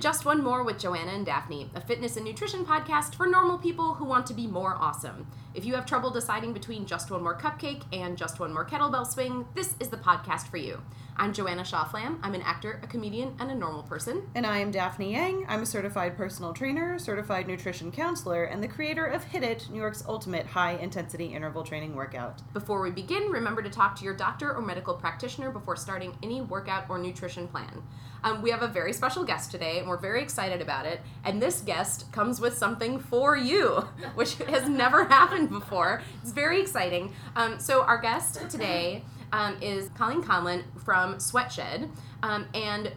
Just One More with Joanna and Daphne, a fitness and nutrition podcast for normal people who want to be more awesome. If you have trouble deciding between Just One More Cupcake and Just One More Kettlebell Swing, this is the podcast for you. I'm Joanna Shawflam. I'm an actor, a comedian, and a normal person. And I am Daphne Yang. I'm a certified personal trainer, certified nutrition counselor, and the creator of Hit It, New York's ultimate high intensity interval training workout. Before we begin, remember to talk to your doctor or medical practitioner before starting any workout or nutrition plan. Um, we have a very special guest today, and we're very excited about it. And this guest comes with something for you, which has never happened before. It's very exciting. Um, so, our guest today um, is Colleen Conlon from Sweatshed. Um, and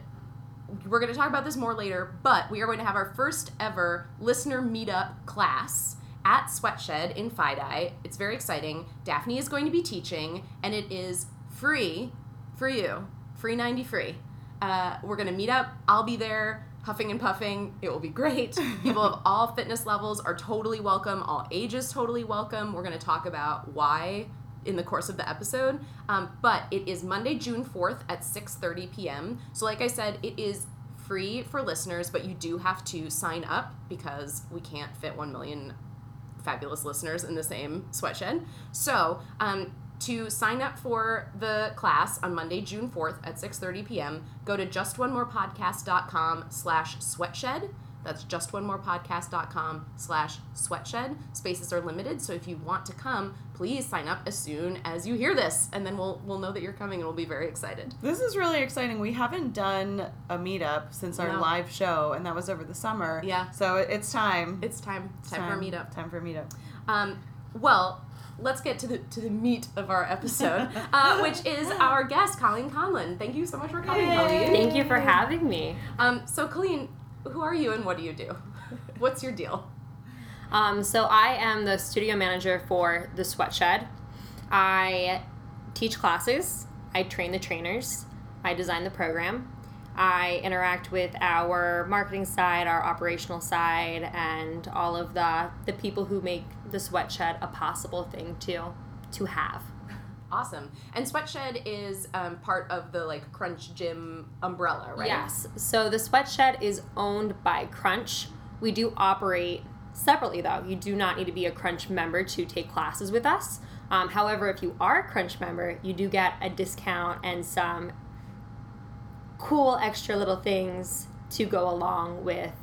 we're going to talk about this more later, but we are going to have our first ever listener meetup class at Sweatshed in FiDi. It's very exciting. Daphne is going to be teaching, and it is free for you. Free 90 free. Uh, we're going to meet up. I'll be there huffing and puffing. It will be great. People of all fitness levels are totally welcome, all ages totally welcome. We're going to talk about why in the course of the episode. Um, but it is Monday, June 4th at 6:30 p.m. So like I said, it is free for listeners, but you do have to sign up because we can't fit 1 million fabulous listeners in the same sweatshed. So, um, to sign up for the class on Monday, June 4th at 6.30 p.m., go to justonemorepodcast.com slash sweatshed. That's justonemorepodcast.com slash sweatshed. Spaces are limited, so if you want to come, please sign up as soon as you hear this, and then we'll we'll know that you're coming and we'll be very excited. This is really exciting. We haven't done a meetup since our No. live show, and that was over the summer. Yeah. So it's time. It's time. It's time, for a meetup. Time for a meetup. Um, well, let's get to the to the meat of our episode, uh, which is our guest, Colleen Conlon. Thank you so much for coming, Yay. Colleen. Thank you for having me. Um, so, Colleen, who are you and what do you do? What's your deal? Um, so I am the studio manager for the Sweatshed. I teach classes. I train the trainers. I design the program. I interact with our marketing side, our operational side, and all of the the people who make the Sweatshed a possible thing to to have. Awesome. And Sweatshed is um, part of the like Crunch Gym umbrella, right? Yes. So the Sweatshed is owned by Crunch. We do operate separately, though. You do not need to be a Crunch member to take classes with us. Um, however, if you are a Crunch member, you do get a discount and some cool extra little things to go along with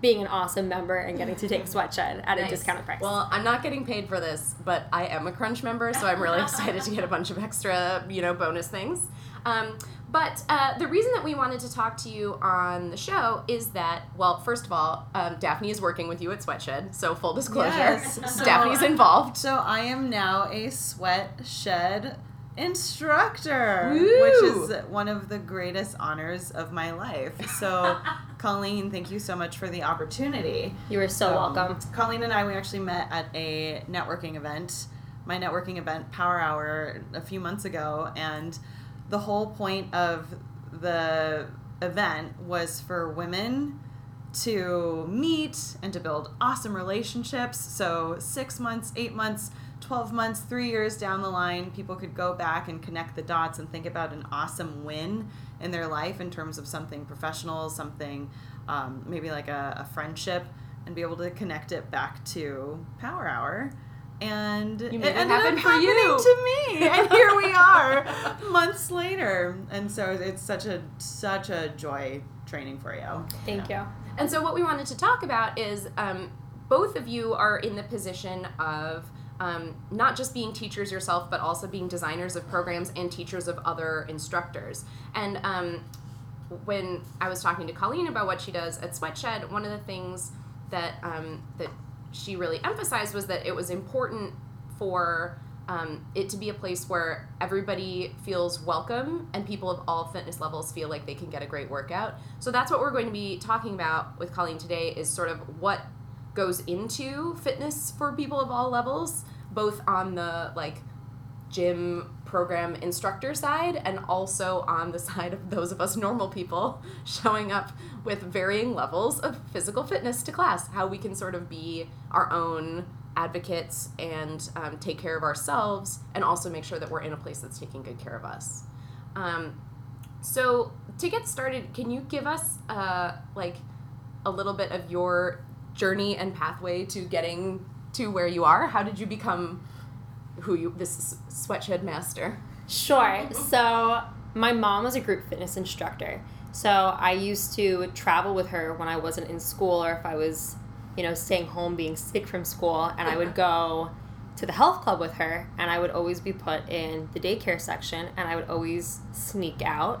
being an awesome member and getting to take Sweatshed at a discounted price. Well, I'm not getting paid for this, but I am a Crunch member, so I'm really excited to get a bunch of extra, you know, bonus things. Um, but uh, the reason that we wanted to talk to you on the show is that, well, first of all, um, Daphne is working with you at Sweatshed, so full disclosure, Yes. So- Daphne's involved. So I am now a sweat shed instructor, Woo! which is one of the greatest honors of my life. So, Colleen, thank you so much for the opportunity. you are so Um, welcome. Colleen and I, we actually met at a networking event, my networking event, Power Hour, a few months ago. And the whole point of the event was for women to meet and to build awesome relationships. So, six months, eight months, 12 months, three years down the line, people could go back and connect the dots and think about an awesome win in their life in terms of something professional, something um, maybe like a, a friendship, and be able to connect it back to Power Hour. And You it made it ended happen up for you. to me, and here we are, months later. And so it's such a such a joy training for you. Thank you. And so, what we wanted to talk about is um, both of you are in the position of um, not just being teachers yourself, but also being designers of programs and teachers of other instructors. And um, when I was talking to Colleen about what she does at Sweatshed, one of the things that um, that she really emphasized was that it was important for um, it to be a place where everybody feels welcome and people of all fitness levels feel like they can get a great workout. So that's what we're going to be talking about with Colleen today is sort of what goes into fitness for people of all levels, both on the like gym program instructor side and also on the side of those of us normal people showing up with varying levels of physical fitness to class how we can sort of be our own advocates and um, take care of ourselves and also make sure that we're in a place that's taking good care of us. Um, so to get started, can you give us uh, like a little bit of your journey and pathway to getting to where you are? How did you become who you this sweatshed master? Sure. So my mom was a group fitness instructor. So I used to travel with her when I wasn't in school or if I was, you know, staying home being sick from school and I would go to the health club with her and I would always be put in the daycare section and I would always sneak out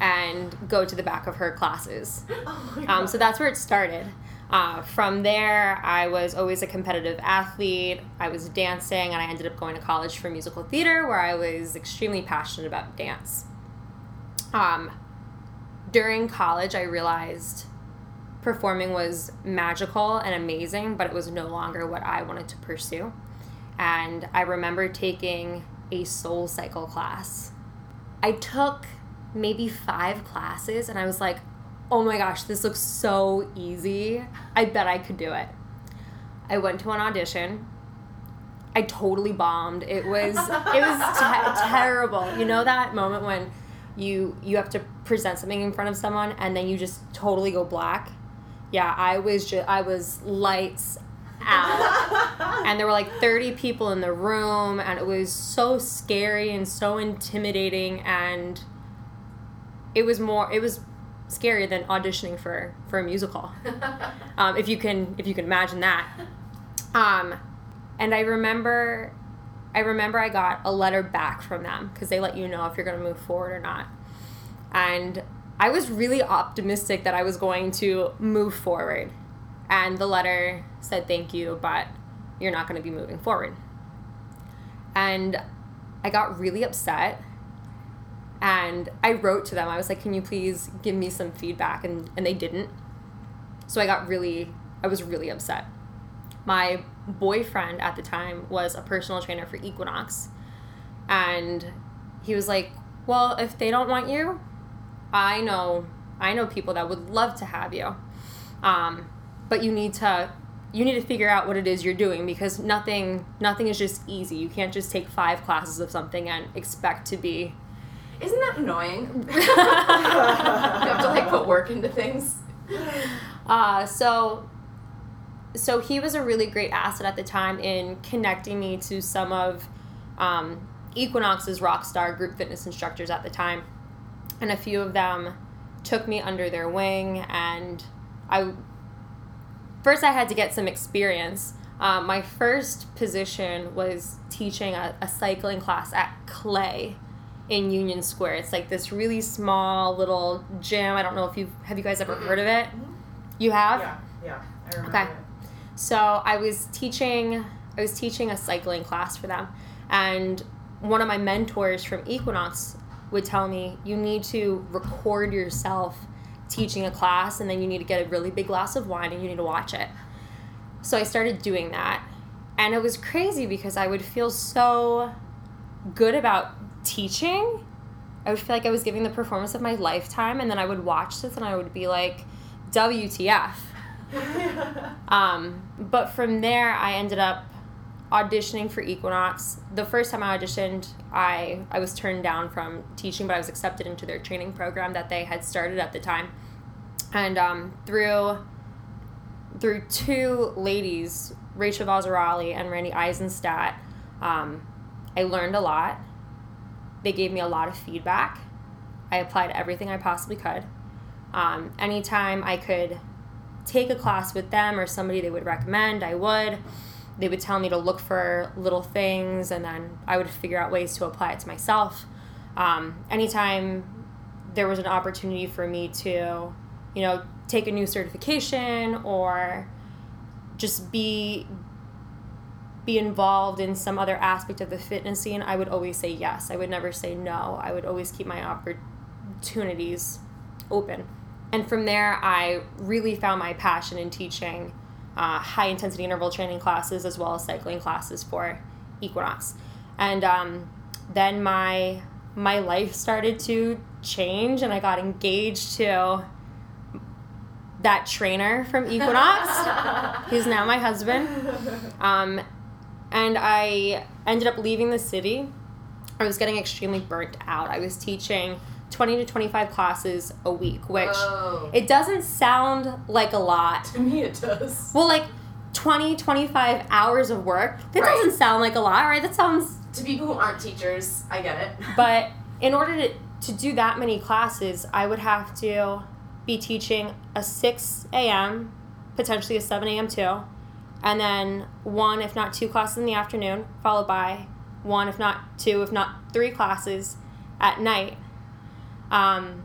and go to the back of her classes. Oh Um, so that's where it started. Uh, from there, I was always a competitive athlete. I was dancing, and I ended up going to college for musical theater, where I was extremely passionate about dance. Um, during college, I realized performing was magical and amazing, but it was no longer what I wanted to pursue. And I remember taking a SoulCycle class. I took maybe five classes, and I was like, oh my gosh, this looks so easy. I bet I could do it. I went to an audition. I totally bombed. It was it was te- terrible. You know that moment when you you have to present something in front of someone and then you just totally go black. Yeah, I was just I was lights out. and there were like 30 people in the room and it was so scary and so intimidating and it was more it was scarier than auditioning for for a musical. Um, if you can if you can imagine that. Um, and i remember i remember i got a letter back from them because they let you know if you're going to move forward or not. And i was really optimistic that i was going to move forward. And the letter said thank you but you're not going to be moving forward. And i got really upset and I wrote to them. I was like, "Can you please give me some feedback?" And and they didn't. So I got really I was really upset. My boyfriend at the time was a personal trainer for Equinox. And he was like, "Well, if they don't want you, I know I know people that would love to have you. Um, but you need to you need to figure out what it is you're doing because nothing nothing is just easy. You can't just take 5 classes of something and expect to be Isn't that annoying? you have to like put work into things. Uh, so, so he was a really great asset at the time in connecting me to some of um, Equinox's rockstar group fitness instructors at the time, and a few of them took me under their wing. And I first I had to get some experience. Um, my first position was teaching a, a cycling class at Clay in Union Square. It's like this really small little gym. I don't know if you have you guys ever heard of it. Mm-hmm. You have? Yeah, yeah. I remember Okay. it. So I was teaching I was teaching a cycling class for them and one of my mentors from Equinox would tell me you need to record yourself teaching a class and then you need to get a really big glass of wine and you need to watch it. So I started doing that and it was crazy because I would feel so good about teaching. I would feel like I was giving the performance of my lifetime and then I would watch this and I would be like WTF. Um, but from there, I ended up auditioning for Equinox. The first time I auditioned, I I was turned down from teaching, but I was accepted into their training program that they had started at the time. And um, through through two ladies, Rachel Vazarali and Randy Eisenstadt, um, I learned a lot. They gave me a lot of feedback. I applied everything I possibly could. Um, anytime I could take a class with them or somebody they would recommend, I would. They would tell me to look for little things, and then I would figure out ways to apply it to myself. Um, anytime there was an opportunity for me to, you know, take a new certification or just be be involved in some other aspect of the fitness scene, I would always say yes. I would never say no. I would always keep my opportunities open. And from there, I really found my passion in teaching uh, high intensity interval training classes as well as cycling classes for Equinox. And um, then my my life started to change, and I got engaged to that trainer from Equinox. He's now my husband. Um, and I ended up leaving the city. I was getting extremely burnt out. I was teaching 20 to 25 classes a week, which Whoa. it doesn't sound like a lot. to me, it does. Well, like 20, 25 hours of work, that Right. doesn't sound like a lot, right? That sounds, To people who aren't teachers, I get it. but in order to, to do that many classes, I would have to be teaching a 6 a.m., potentially a 7 a.m. too, and then one, if not two classes in the afternoon, followed by one, if not two, if not three classes at night. Um,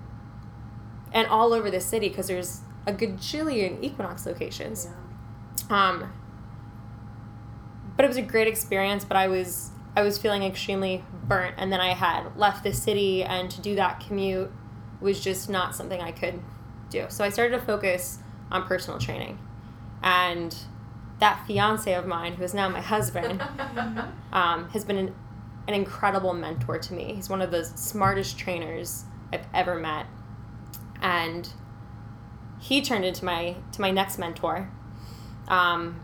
and all over the city because there's a gajillion Equinox locations. Um, but it was a great experience. But I was I was feeling extremely burnt, and then I had left the city, and to do that commute was just not something I could do. So I started to focus on personal training, and that fiance of mine, who is now my husband, um, has been an, an incredible mentor to me. He's one of the smartest trainers I've ever met, and he turned into my to my next mentor. Um,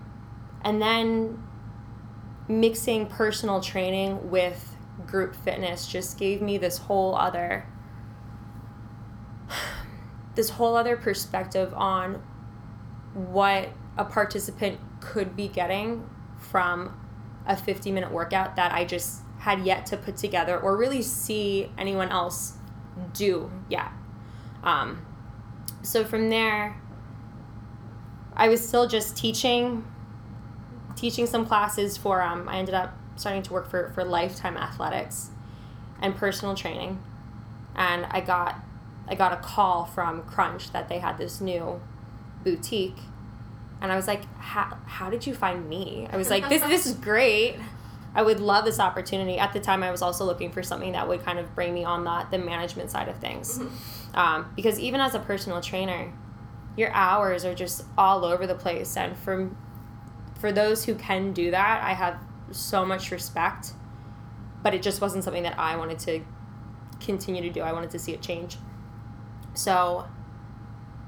and then mixing personal training with group fitness just gave me this whole other this whole other perspective on what a participant could be getting from a 50 minute workout that I just had yet to put together or really see anyone else do yet. Um, so from there, I was still just teaching, teaching some classes for. Um, I ended up starting to work for for Lifetime Athletics, and personal training, and I got, I got a call from Crunch that they had this new boutique, and I was like, how how did you find me? I was like, this this is great. I would love this opportunity. At the time, I was also looking for something that would kind of bring me on the the management side of things, um, because even as a personal trainer your hours are just all over the place. And for for those who can do that i have so much respect. But it just wasn't something that i wanted to continue to do. I wanted to see it change. So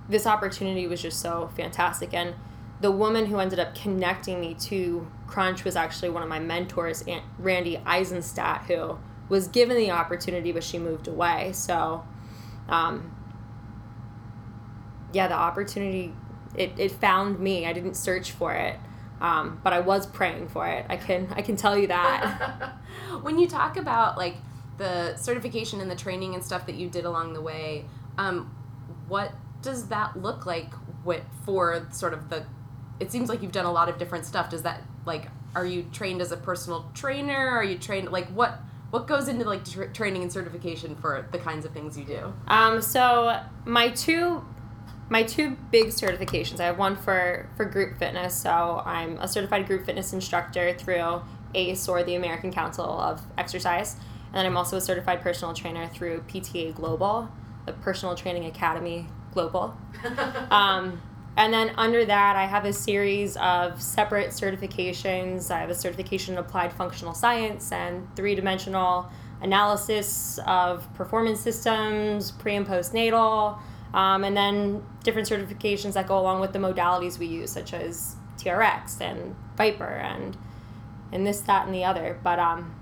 this opportunity was just so fantastic. And the woman who ended up connecting me to crunch was actually one of my mentors Aunt randy eisenstadt who was given the opportunity but she moved away so um, yeah, the opportunity it, it found me. I didn't search for it. Um, but I was praying for it. I can I can tell you that. when you talk about like the certification and the training and stuff that you did along the way, um, what does that look like with, for sort of the? It seems like you've done a lot of different stuff. Does that like are you trained as a personal trainer? Are you trained like what? What goes into like tra- training and certification for the kinds of things you do? um, so my two my two big certifications. I have one for for group fitness. So I'm a certified group fitness instructor through ACE or the American Council of Exercise, and then I'm also a certified personal trainer through PTA Global, the Personal Training Academy Global. Um, and then under that, I have a series of separate certifications. I have a certification in applied functional science and three dimensional analysis of performance systems, pre and postnatal, um, and then different certifications that go along with the modalities we use, such as TRX and ViPR and and this, that, and the other. But um,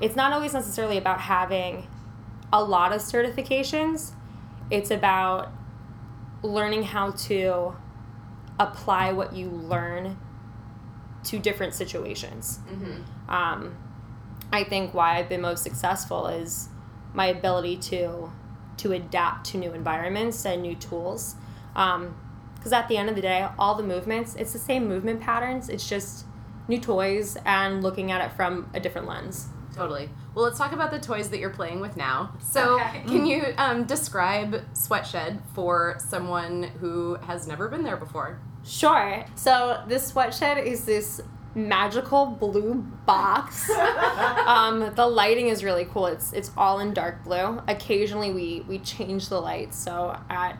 it's not always necessarily about having a lot of certifications. It's about learning how to apply what you learn to different situations. Mm-hmm. Um, I think why I've been most successful is my ability to to adapt to new environments and new tools. Because at the end of the day, all the movements, it's the same movement patterns. It's just new toys and looking at it from a different lens. Totally. Well, let's talk about the toys that you're playing with now. So, Okay. can you um, describe Sweatshed for someone who has never been there before? Sure. So this sweatshed is this magical blue box. um, the lighting is really cool. It's it's all in dark blue. Occasionally we we change the lights. So at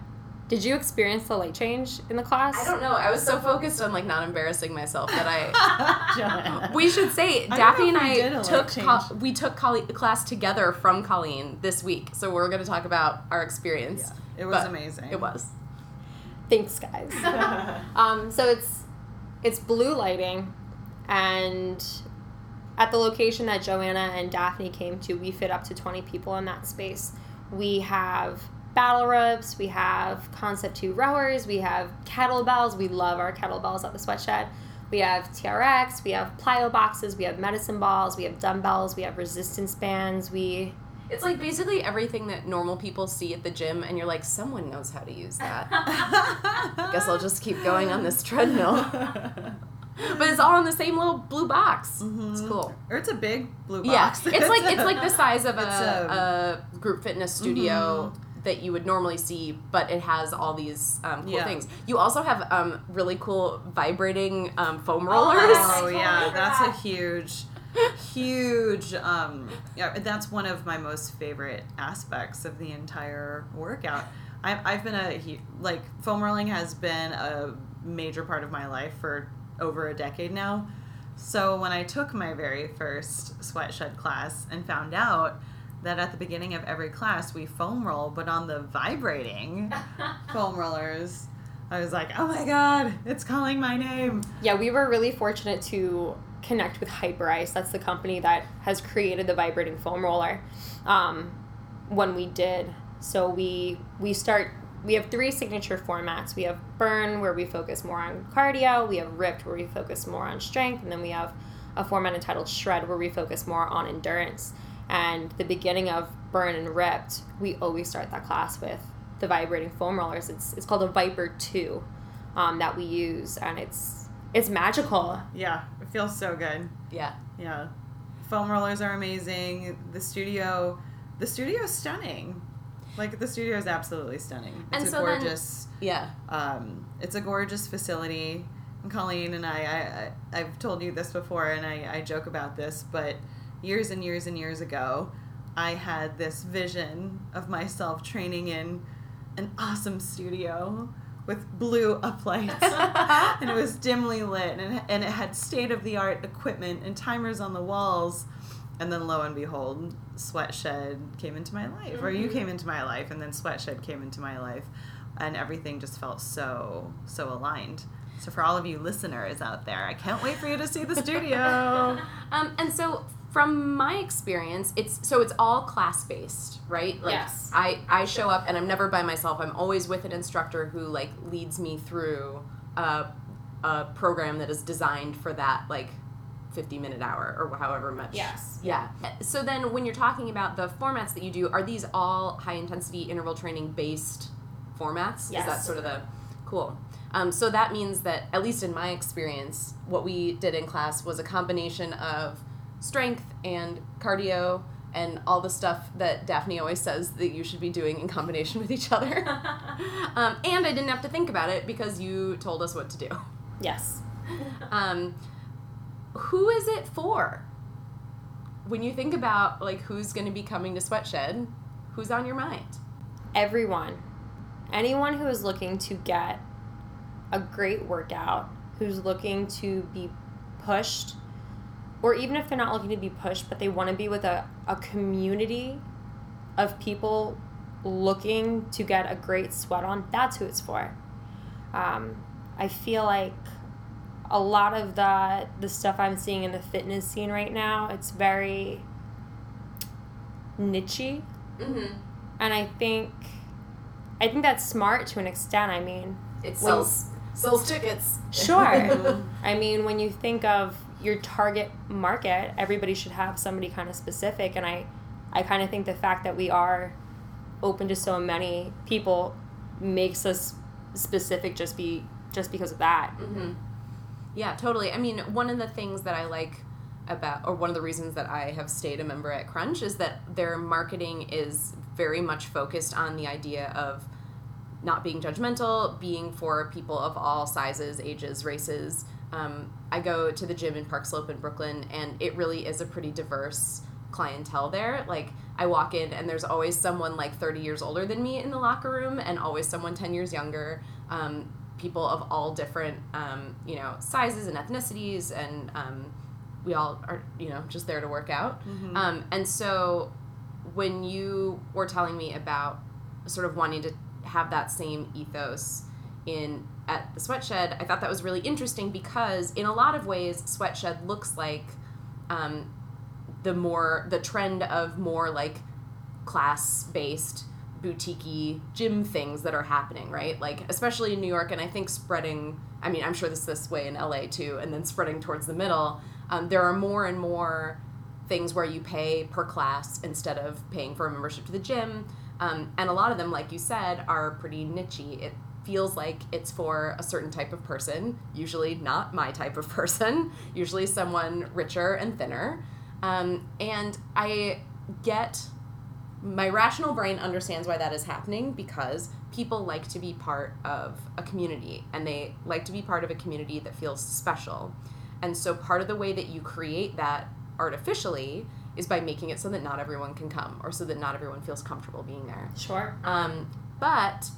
did you experience the light change in the class? I don't know. I was so focused on like not embarrassing myself that I. We should say I Daphne and know if we did a I light took co- we took Colleen, class together from Colleen this week, so we're going to talk about our experience. Yeah, it was But amazing. It was. Thanks, guys. um, so it's it's blue lighting, and at the location that Joanna and Daphne came to, we fit up to 20 people in that space. We have battle ropes, we have concept two rowers, we have kettlebells. We love our kettlebells at the sweatshed. We have TRX, we have plyo boxes, we have medicine balls, we have dumbbells, we have resistance bands, we It's like basically everything that normal people see at the gym, and you're like, someone knows how to use that. I guess I'll just keep going on this treadmill. but it's all in the same little blue box. It's mm-hmm. cool. Or it's a big blue box. Yeah, it's like it's like the size of It's a, a group fitness studio mm-hmm. That you would normally see, but it has all these um, cool Yeah. things. You also have um, really cool vibrating um, foam Oh, rollers. I Oh yeah, that's a huge, huge. Um, yeah, that's one of my most favorite aspects of the entire workout. I've, I've been a like foam rolling has been a major part of my life for over a decade now. So when I took my very first sweat shed class and found out that at the beginning of every class we foam roll, but on the vibrating foam rollers, I was like, oh my god, it's calling my name. Yeah, we were really fortunate to connect with Hyperice. That's the company that has created the vibrating foam roller. Um, when we did, so we we start. We have three signature formats. We have burn, where we focus more on cardio. We have ripped, where we focus more on strength, and then we have a format entitled shred, where we focus more on endurance. And the beginning of burn and ripped, we always start that class with the vibrating foam rollers. It's it's called a Vyper Two um, that we use, and it's it's magical. Yeah, it feels so good. Yeah. Yeah. Foam rollers are amazing. The studio the studio is stunning. Like the studio is absolutely stunning. It's And a so then- gorgeous Yeah. um, it's a gorgeous facility. And Colleen and I, I, I I've told you this before and I, I joke about this, but years and years and years ago, I had this vision of myself training in an awesome studio with blue uplights. and it was dimly lit and, and it had state of the art equipment and timers on the walls. And then lo and behold, Sweatshed came into my life, or you came into my life, and then Sweatshed came into my life, and everything just felt so so aligned. So for all of you listeners out there, I can't wait for you to see the studio. Um, and so from my experience, it's so it's all class based, right? Like Yes. I I show up and I'm never by myself. I'm always with an instructor who like leads me through a, a program that is designed for that like 50 minute hour or however much. Yes. Yeah. So then when you're talking about the formats that you do, are these all high intensity interval training based formats? Is that sort of the cool? Um, so that means that, at least in my experience, what we did in class was a combination of strength and cardio and all the stuff that Daphne always says that you should be doing in combination with each other. um, and I didn't have to think about it because you told us what to do. Yes. Um, who is it for? When you think about like who's going to be coming to Sweatshed, who's on your mind? Everyone, anyone who is looking to get a great workout, who's looking to be pushed, or even if they're not looking to be pushed, but they want to be with a, a community of people looking to get a great sweat on, that's who it's for. Um, I feel like a lot of the the stuff I'm seeing in the fitness scene right now, it's very nichey Mm-hmm. and I think I think that's smart to an extent. I mean, It When- sells sells tickets. sure. I mean, when you think of your target market, everybody should have somebody kind of specific, and I I kind of think the fact that we are open to so many people makes us specific just be just because of that. Mm-hmm. Yeah, totally. I mean, one of the things that I like about, or one of the reasons that I have stayed a member at Crunch is that their marketing is very much focused on the idea of not being judgmental, being for people of all sizes, ages, races. Um, I go to the gym in Park Slope in Brooklyn, and it really is a pretty diverse clientele there. Like, I walk in, and there's always someone like 30 years older than me in the locker room, and always someone 10 years younger. Um, people of all different, um, you know, sizes and ethnicities, and um, we all are, you know, just there to work out. Um, and so, when you were telling me about sort of wanting to have that same ethos in at the sweatshed i thought that was really interesting because in a lot of ways sweatshed looks like um, the more the trend of more like class based boutique gym things that are happening, right? Like especially in New York, and I think spreading. I mean, I'm sure this this way in LA too, and then spreading towards the middle. Um, there are more and more things where you pay per class instead of paying for a membership to the gym, um, and a lot of them, like you said, are pretty nichey. It feels like it's for a certain type of person, usually not my type of person, usually someone richer and thinner. Um, and I get my rational brain understands why that is happening because people like to be part of a community and they like to be part of a community that feels special. And so part of the way that you create that artificially is by making it so that not everyone can come or so that not everyone feels comfortable being there. Sure. Um, but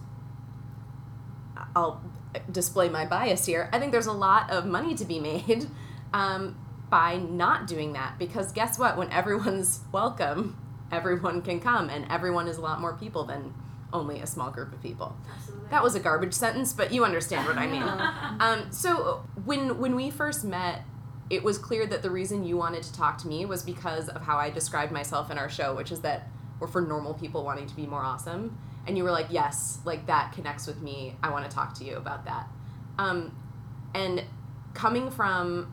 I'll display my bias here. I think there's a lot of money to be made um, by not doing that because guess what? When everyone's welcome, everyone can come, and everyone is a lot more people than only a small group of people. Absolutely. That was a garbage sentence, but you understand what I mean. Um, so when when we first met, it was clear that the reason you wanted to talk to me was because of how I described myself in our show, which is that we're for normal people wanting to be more awesome. And you were like, yes, like that connects with me. I want to talk to you about that. Um, and coming from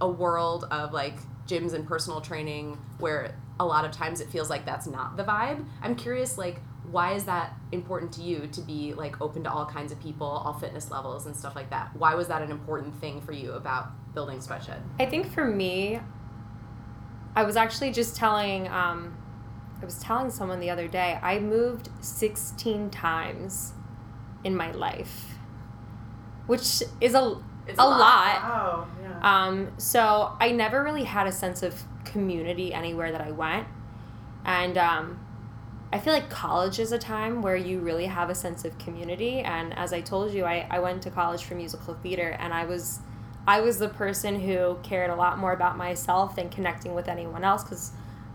a world of like gyms and personal training where a lot of times it feels like that's not the vibe, I'm curious, like, why is that important to you to be like open to all kinds of people, all fitness levels and stuff like that? Why was that an important thing for you about building Sweatshed? I think for me, I was actually just telling, um, I was telling someone the other day, I moved 16 times in my life, which is a, It's a a lot. lot. Oh, yeah. Um, so I never really had a sense of community anywhere that I went. And um, I feel like college is a time where you really have a sense of community. And as I told you, I, I went to college for musical theater and I was I was the person who cared a lot more about myself than connecting with anyone else because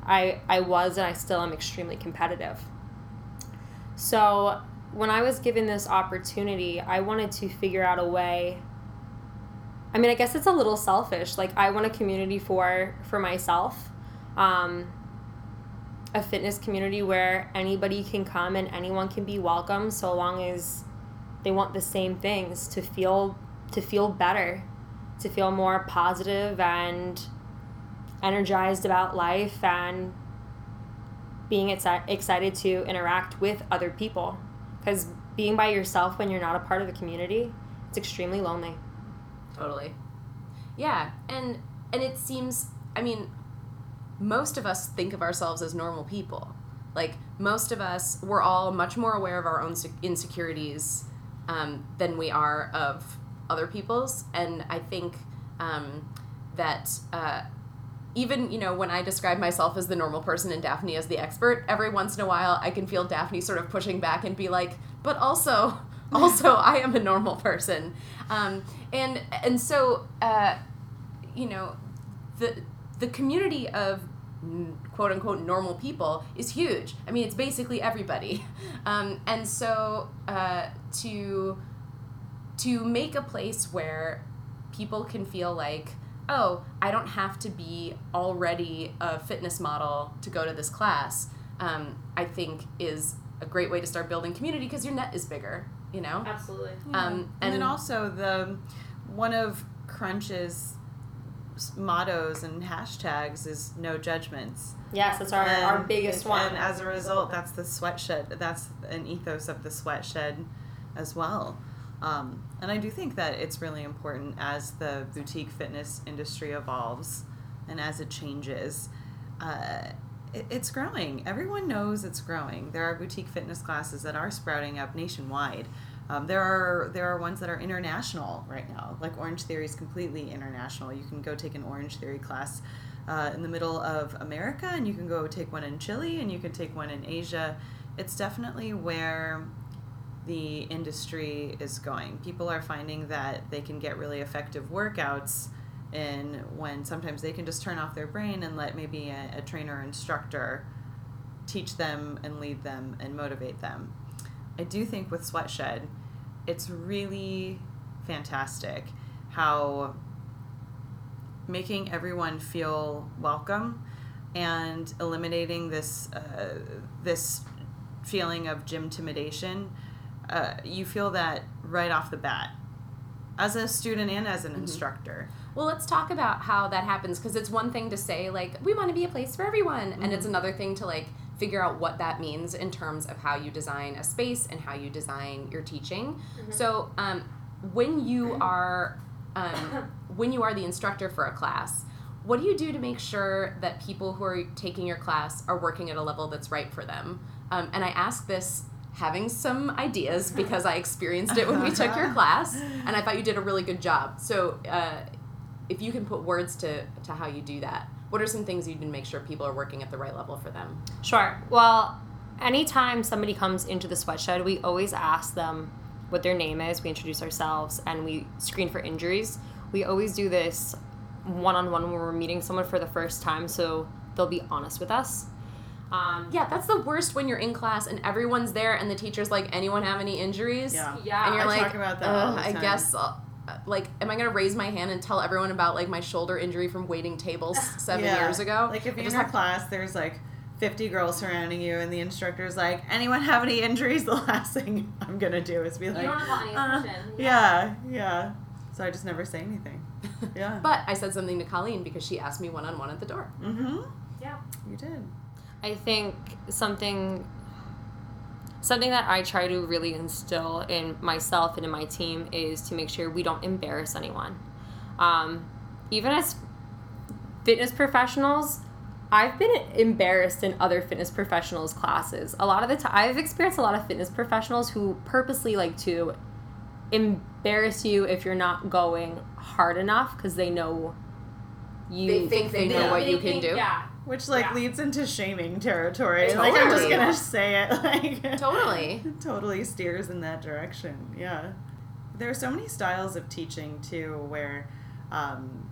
I, I was and I still am extremely competitive. So when I was given this opportunity, I wanted to figure out a way I mean, I guess it's a little selfish. Like I want a community for for myself, um, a fitness community where anybody can come and anyone can be welcome, so long as they want the same things to feel to feel better, to feel more positive and energized about life and being exci- excited to interact with other people. Because being by yourself when you're not a part of a community, it's extremely lonely. Totally. Yeah, and and it seems I mean most of us think of ourselves as normal people. Like most of us we're all much more aware of our own insecurities um, than we are of other people's and I think um, that uh, even you know when I describe myself as the normal person and Daphne as the expert, every once in a while I can feel Daphne sort of pushing back and be like, "But also, also I am a normal person," um, and and so uh, you know the the community of quote unquote normal people is huge. I mean, it's basically everybody, um, and so uh, to to make a place where people can feel like oh i don't have to be already a fitness model to go to this class um, i think is a great way to start building community because your net is bigger you know Absolutely. um, and, then also the one of Crunch's mottos and hashtags is no judgments. Yes, that's our, our biggest one. And as a result, that's the sweatshed. That's an ethos of the sweatshed as well. Um, and I do think that it's really important as the boutique fitness industry evolves and as it changes. Uh, it, it's growing. Everyone knows it's growing. There are boutique fitness classes that are sprouting up nationwide. Um, there are there are ones that are international right now. Like Orangetheory is completely international. You can go take an Orangetheory class uh, in the middle of America, and you can go take one in Chile, and you can take one in Asia. It's definitely where the industry is going. People are finding that they can get really effective workouts in when sometimes they can just turn off their brain and let maybe a, a trainer or instructor teach them and lead them and motivate them. I do think with Sweatshed, it's really fantastic how making everyone feel welcome and eliminating this uh, this feeling of gym intimidation. Uh, you feel that right off the bat as a student and as an instructor. Well, let's talk about how that happens because it's one thing to say like we want to be a place for everyone, and it's another thing to like figure out what that means in terms of how you design a space and how you design your teaching. So, um, when you are um, when you are the instructor for a class, what do you do to make sure that people who are taking your class are working at a level that's right for them? Um, and I ask this having some ideas because I experienced it when we took your class, and I thought you did a really good job. So, uh, if you can put words to, to how you do that, what are some things you to make sure people are working at the right level for them? Sure. Well, anytime somebody comes into the sweatshed, we always ask them what their name is. We introduce ourselves and we screen for injuries. We always do this one on one when we're meeting someone for the first time, so they'll be honest with us. Um, Yeah, that's the worst when you're in class and everyone's there and the teacher's like, anyone have any injuries? Yeah, yeah. And you're I like, talk about that all "Ugh, the I time." guess, uh, like, am I going to raise my hand and tell everyone about, like, my shoulder injury from waiting tables seven Yeah. years ago? Like if you're in just a have- class, there's like 50 girls surrounding you, and the instructor's like, "Anyone have any injuries?" The last thing I'm gonna do is be like, don't call any "Uh, attention." yeah, yeah. So I just never say anything. Yeah. But I said something to Colleen because she asked me one on one at the door. Mm-hmm. Yeah. You did. I think something something that I try to really instill in myself and in my team is to make sure we don't embarrass anyone. Um, even as fitness professionals, I've been embarrassed in other fitness professionals classes. A lot of the time, I've experienced a lot of fitness professionals who purposely like to embarrass you if you're not going hard enough because they know you. They think they know what you can do. Yeah. Which like Yeah. leads into shaming territory. Like I'm just gonna say it. Like Totally. totally steers in that direction. Yeah. There are so many styles of teaching too, where, um,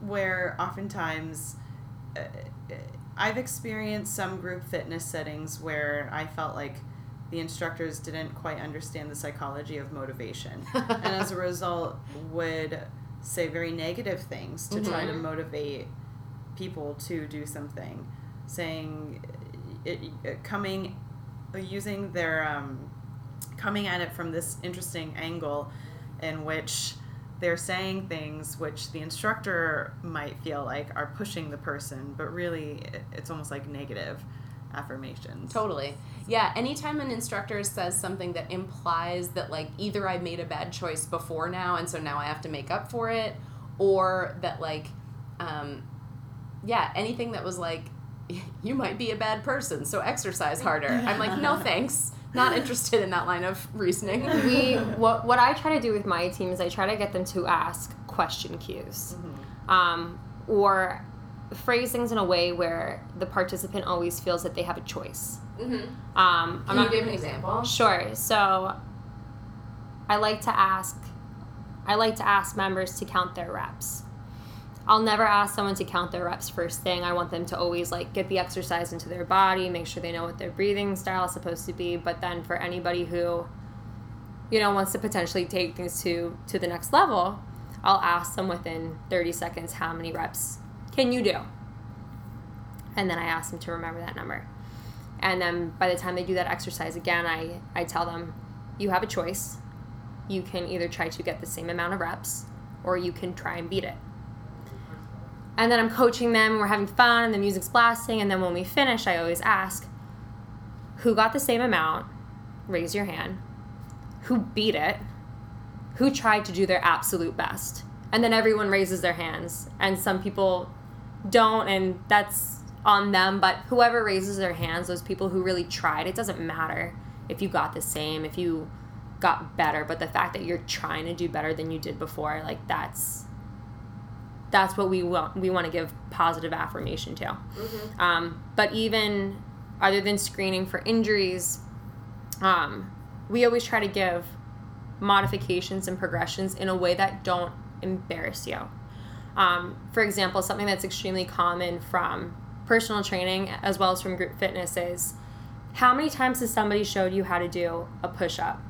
where oftentimes, uh, I've experienced some group fitness settings where I felt like the instructors didn't quite understand the psychology of motivation, and as a result, would say very negative things to try to Mhm. motivate people to do something, saying it, it coming using their um, coming at it from this interesting angle in which they're saying things which the instructor might feel like are pushing the person, but really it's almost like negative affirmations. Totally. Yeah, anytime an instructor says something that implies that like either I made a bad choice before now and so now I have to make up for it or that like um yeah, anything that was like you might be a bad person, so exercise harder. I'm like, "No, thanks. Not interested in that line of reasoning." we what what I try to do with my team is I try to get them to ask question cues, um, or phrase things in a way where the participant always feels that they have a choice. Mhm. Um, I'm Can you give an example? sure. So I like to ask, I like to ask members to count their reps. I'll never ask someone to count their reps first thing. I want them to always like get the exercise into their body, make sure they know what their breathing style is supposed to be. But then for anybody who, you know, wants to potentially take things to to the next level, I'll ask them within 30 seconds how many reps can you do? And then I ask them to remember that number. And then by the time they do that exercise again, I, I tell them, you have a choice. You can either try to get the same amount of reps or you can try and beat it. And then I'm coaching them, and we're having fun, and the music's blasting. And then when we finish, I always ask, who got the same amount? Raise your hand. Who beat it? Who tried to do their absolute best? And then everyone raises their hands. And some people don't, and that's on them. But whoever raises their hands, those people who really tried, it doesn't matter if you got the same, if you got better. But the fact that you're trying to do better than you did before, like that's that's what we want. We want to give positive affirmation to. Um, but even other than screening for injuries, um, we always try to give modifications and progressions in a way that don't embarrass you. Um, for example, something that's extremely common from personal training as well as from group fitness is how many times has somebody showed you how to do a push up?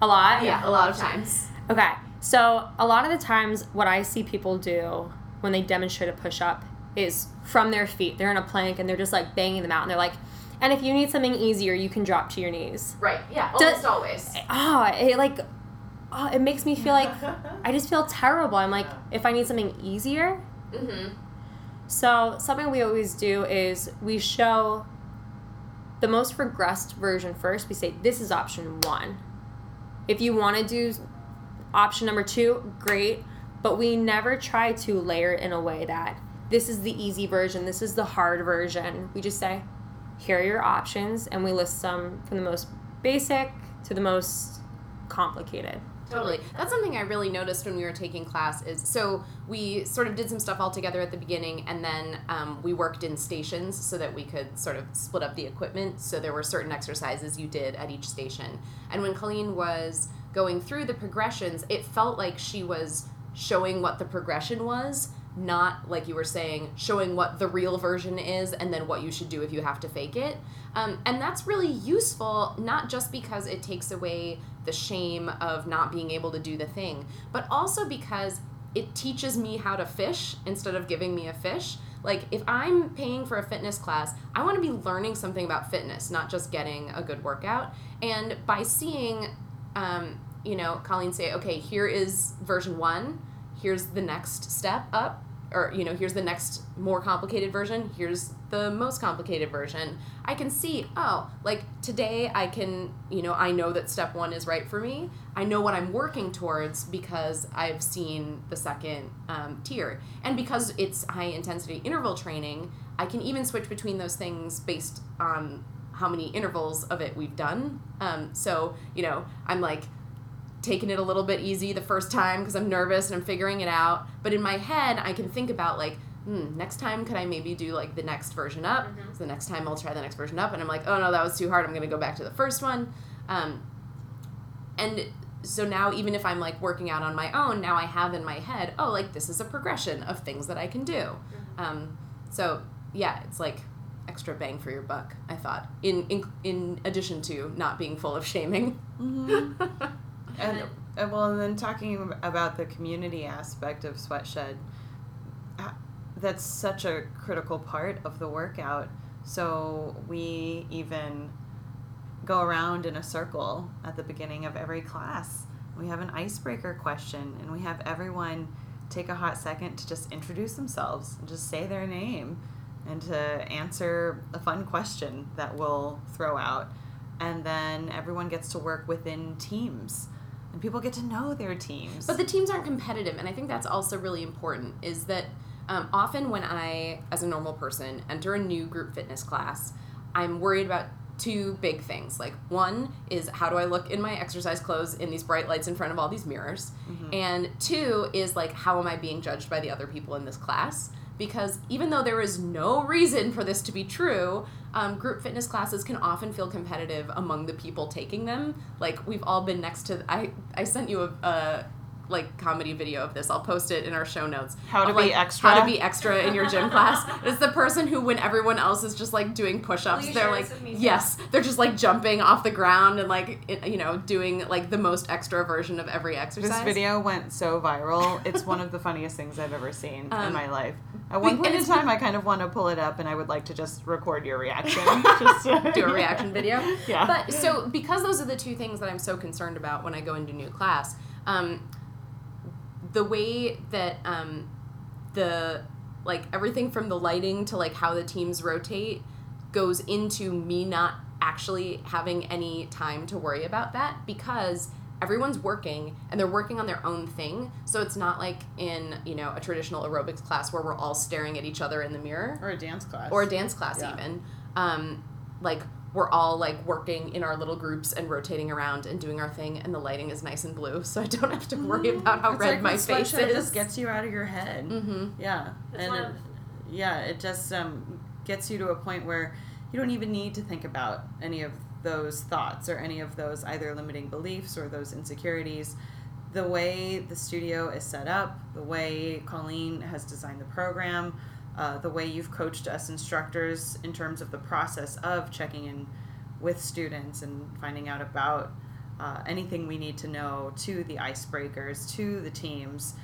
A lot? Yeah, a lot of times. Okay. So, a lot of the times, what I see people do when they demonstrate a push up is from their feet. They're in a plank and they're just like banging them out, and they're like, and if you need something easier, you can drop to your knees. Right. Yeah. Does- Almost always. Oh, it like, oh, it makes me feel like I just feel terrible. I'm like, if I need something easier. Mm-hmm. So, something we always do is we show the most progressed version first. We say, this is option one. If you want to do option number two, great. But we never try to layer it in a way that this is the easy version, this is the hard version. We just say, here are your options, and we list them from the most basic to the most complicated. Totally. That's something I really noticed when we were taking class is so we sort of did some stuff all together at the beginning and then um, we worked in stations so that we could sort of split up the equipment. So there were certain exercises you did at each station. And when Colleen was going through the progressions, it felt like she was showing what the progression was, not like you were saying, showing what the real version is and then what you should do if you have to fake it. Um, and that's really useful, not just because it takes away the shame of not being able to do the thing, but also because it teaches me how to fish instead of giving me a fish. Like, if I'm paying for a fitness class, I want to be learning something about fitness, not just getting a good workout. And by seeing, um, you know, Colleen say, okay, here is version one, here's the next step up, or, you know, here's the next more complicated version, here's the most complicated version. I can see, oh, like today I can, you know, I know that step one is right for me. I know what I'm working towards because I've seen the second um, tier. And because it's high intensity interval training, I can even switch between those things based on how many intervals of it we've done. Um, so, you know, I'm like, taking it a little bit easy the first time because I'm nervous and I'm figuring it out. But in my head, I can think about like, hmm, next time could I maybe do like the next version up? Mhm. So the next time I'll try the next version up, and I'm like, oh no, that was too hard. I'm gonna go back to the first one. Um, and so now even if I'm like working out on my own, now I have in my head, oh, like this is a progression of things that I can do. Um, so yeah, it's like extra bang for your buck. I thought in in in addition to not being full of shaming. Mm-hmm. And, and well, and then talking about the community aspect of Sweatshed, uh, that's such a critical part of the workout. So we even go around in a circle at the beginning of every class. We have an icebreaker question, and we have everyone take a hot second to just introduce themselves and just say their name and to answer a fun question that we'll throw out. And then everyone gets to work within teams. And people get to know their teams. But the teams aren't competitive, and I think that's also really important. Is that um, often when I, as a normal person, enter a new group fitness class, I'm worried about two big things. Like one is how do I look in my exercise clothes in these bright lights in front of all these mirrors, and two is like how am I being judged by the other people in this class? Because even though there is no reason for this to be true, um, group fitness classes can often feel competitive among the people taking them. Like we've all been next to. I I sent you a. a like comedy video of this. I'll post it in our show notes. How to of, be like, extra? How to be extra in your gym class. It's the person who, when everyone else is just like doing push-ups, Will they're like, this with me, too? yes, they're just like jumping off the ground and like you know doing like the most extra version of every exercise. This video went so viral. It's one of the funniest things I've ever seen in Um, my life. At one point in time, I kind of want to pull it up, and I would like to just record your reaction. just to- do a reaction video. Yeah. But so because those are the two things that I'm so concerned about when I go into new class, um, the way that um, the like everything from the lighting to like how the teams rotate goes into me not actually having any time to worry about that because everyone's working and they're working on their own thing so it's not like in you know a traditional aerobics class where we're all staring at each other in the mirror or a dance class. or a dance class Yeah. even um, like we're all like working in our little groups and rotating around and doing our thing and the lighting is nice and blue so i don't have to worry about how It's red like my face is It just gets you out of your head. mm-hmm. Yeah, It's and it, yeah, it just um, gets you to a point where you don't even need to think about any of those thoughts or any of those either limiting beliefs or those insecurities. The way the studio is set up, the way Colleen has designed the program, uh, the way you've coached us instructors in terms of the process of checking in with students and finding out about uh, anything we need to know to the icebreakers, to the teams,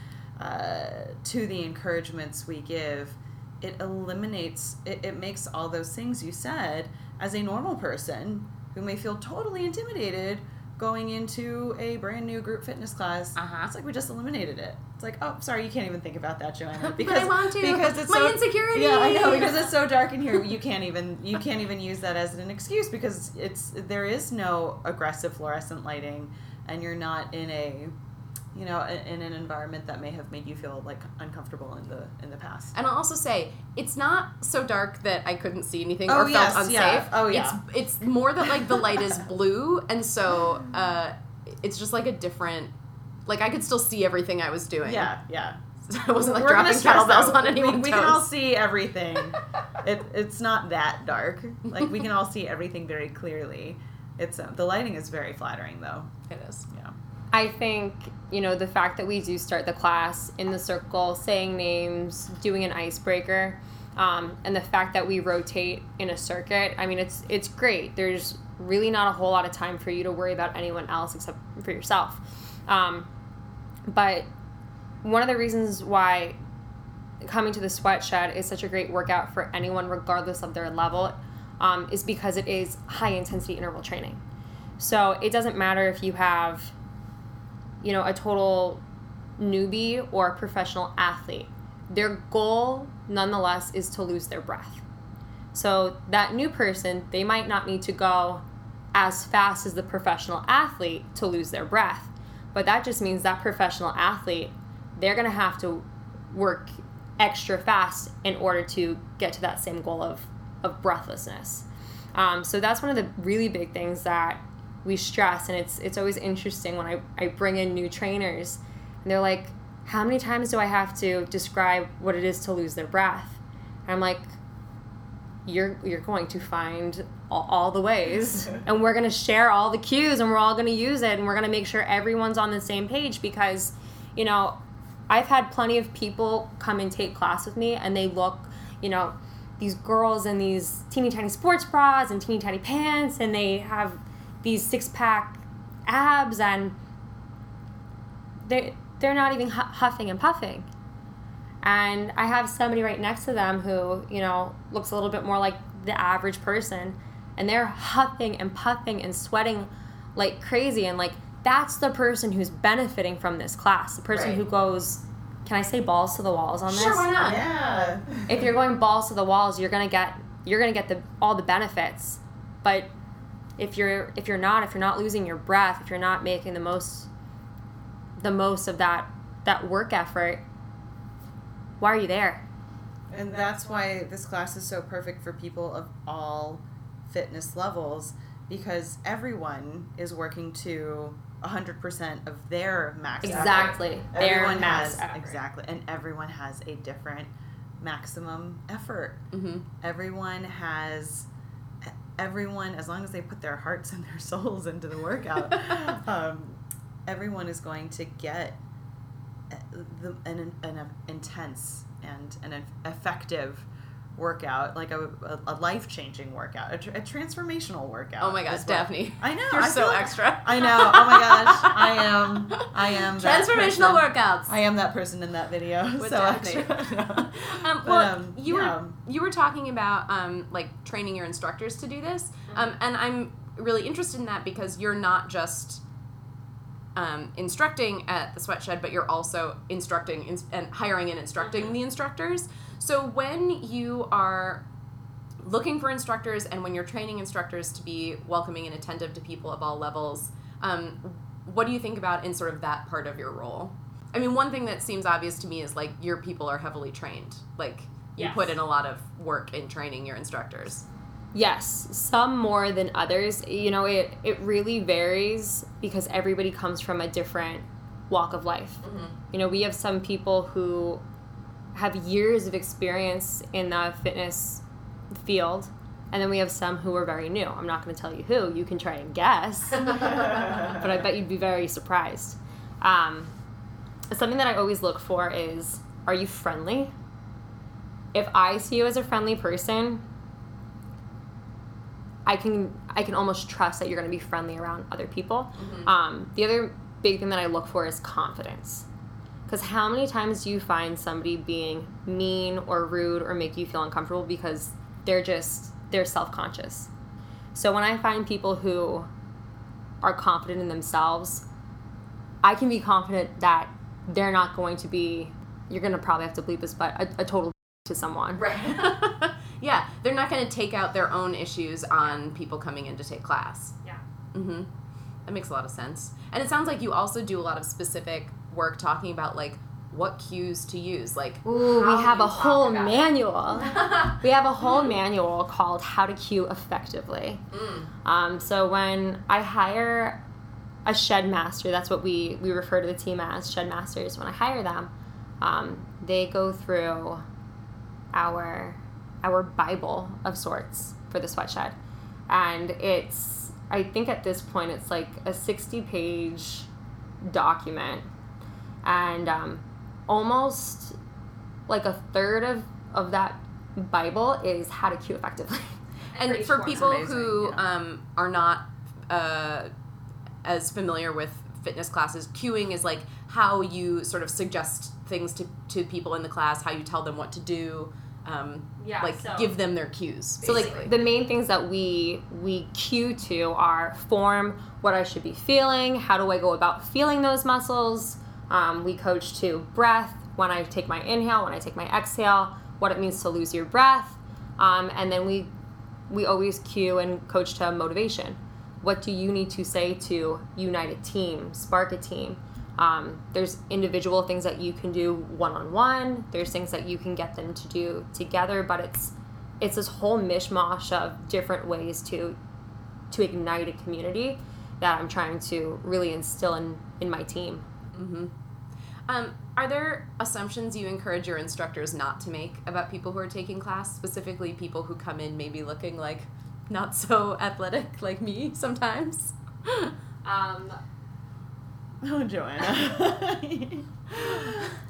uh, to the encouragements we give, it eliminates, it, it makes all those things you said as a normal person who may feel totally intimidated going into a brand new group fitness class. Uh-huh. It's like we just eliminated it. It's like, oh, sorry, you can't even think about that, Joanna. But I want to. Because it's My so, insecurity. Yeah, I know because it's so dark in here. You can't even you can't even use that as an excuse because it's there is no aggressive fluorescent lighting, and you're not in a you know, in, in an environment that may have made you feel like uncomfortable in the in the past. And I'll also say it's not so dark that I couldn't see anything Oh, or yes, felt unsafe. yeah. Oh, yeah. It's it's more that like the light is blue, and so uh, it's just like a different. Like I could still see everything I was doing. Yeah, yeah. I wasn't like We're dropping kettlebells on We- We, can all see everything. it, it's not that dark. Like we can all see everything very clearly. It's uh, the lighting is very flattering though. it is. Yeah. I think, you know, the fact that we do start the class in the circle, saying names, doing an icebreaker, um, and the fact that we rotate in a circuit, I mean, it's it's great. There's really not a whole lot of time for you to worry about anyone else except for yourself. Um, but one of the reasons why coming to the sweat shed is such a great workout for anyone, regardless of their level, um, is because it is high intensity interval training. So it doesn't matter if you have you know, a total newbie or professional athlete. Their goal, nonetheless, is to lose their breath. So that new person, they might not need to go as fast as the professional athlete to lose their breath. But that just means that professional athlete, they're going to have to work extra fast in order to get to that same goal of, of breathlessness. Um, so that's one of the really big things that we stress and it's it's always interesting when I, I bring in new trainers and they're like how many times do i have to describe what it is to lose their breath? And i'm like you're you're going to find all, all the ways and we're going to share all the cues and we're all going to use it and we're going to make sure everyone's on the same page because you know i've had plenty of people come and take class with me and they look you know these girls in these teeny tiny sports bras and teeny tiny pants and they have these six pack abs and they they're not even huffing and puffing. And I have somebody right next to them who, you know, looks a little bit more like the average person and they're huffing and puffing and sweating like crazy and like that's the person who's benefiting from this class. The person Right. who goes can I say balls to the walls on this? Sure, why not? Yeah. if you're going balls to the walls, you're gonna get you're gonna get the all the benefits. But if you're if you're not if you're not losing your breath, if you're not making the most the most of that that work effort, why are you there? And that's why this class is so perfect for people of all fitness levels because everyone is working to 100% of their max effort. Exactly. Their Everyone max has effort. exactly and everyone has a different maximum effort. Mm-hmm. Everyone has everyone as long as they put their hearts and their souls into the workout um, everyone is going to get uh, the, an, an intense and an effective workout, like a, a, a life changing workout, a, tr- a transformational workout. Oh my gosh, what- Daphne. I know. You're I so feel- extra. I know. Oh my gosh, I am. I am Transformational workouts. I am that person in that video. With so Daphne. um, But, well, um, you yeah. were you were talking about um, like training your instructors to do this, um, and I'm really interested in that because you're not just um, instructing at the sweat shed, but you're also instructing ins- and hiring and instructing the instructors. So when you are looking for instructors and when you're training instructors to be welcoming and attentive to people of all levels, um, what do you think about in sort of that part of your role? I mean, one thing that seems obvious to me is like your people are heavily trained. Like you Yes. put in a lot of work in training your instructors. Yes, some more than others. You know, it it really varies because everybody comes from a different walk of life. You know, we have some people who have years of experience in the fitness field, and then we have some who are very new. I'm not going to tell you who. You can try and guess, but I bet you'd be very surprised. Um, something that I always look for is: Are you friendly? If I see you as a friendly person, I can I can almost trust that you're going to be friendly around other people. Mm-hmm. Um, the other big thing that I look for is confidence. Because how many times do you find somebody being mean or rude or make you feel uncomfortable because they're just they're self conscious. So when I find people who are confident in themselves, I can be confident that they're not going to be. You're going to probably have to bleep this, but a, a total to someone. Right. yeah, they're not going to take out their own issues on people coming in to take class. Yeah. Mm-hmm. That makes a lot of sense. And it sounds like you also do a lot of specific work talking about like what cues to use. Like, Ooh, we have a whole manual. we have a whole manual called How to Cue Effectively. Mm. Um, so when I hire a shed master, that's what we, we refer to the team as shed masters. When I hire them, um, they go through our our Bible of sorts for the sweat shed, and it's I think at this point it's like a sixty page document, and um, almost like a third of of that Bible is how to cue effectively. And Pretty for people amazing, who yeah. um, are not uh, as familiar with fitness classes, cueing is like how you sort of suggest things to, to people in the class, how you tell them what to do, um, Yeah, like so- give them their cues. So like the main things that we we cue to are form, what I should be feeling, how do I go about feeling those muscles. Um, we coach to breath, when I take my inhale, when I take my exhale, what it means to lose your breath, um, and then we we always cue and coach to motivation. What do you need to say to unite a team, spark a team? Um, there's individual things that you can do one on one. There's things that you can get them to do together, but it's it's this whole mishmash of different ways to to ignite a community that I'm trying to really instill in in my team. Um, are there assumptions you encourage your instructors not to make about people who are taking class, specifically people who come in maybe looking like not so athletic like me sometimes? Um, Oh, Joanna.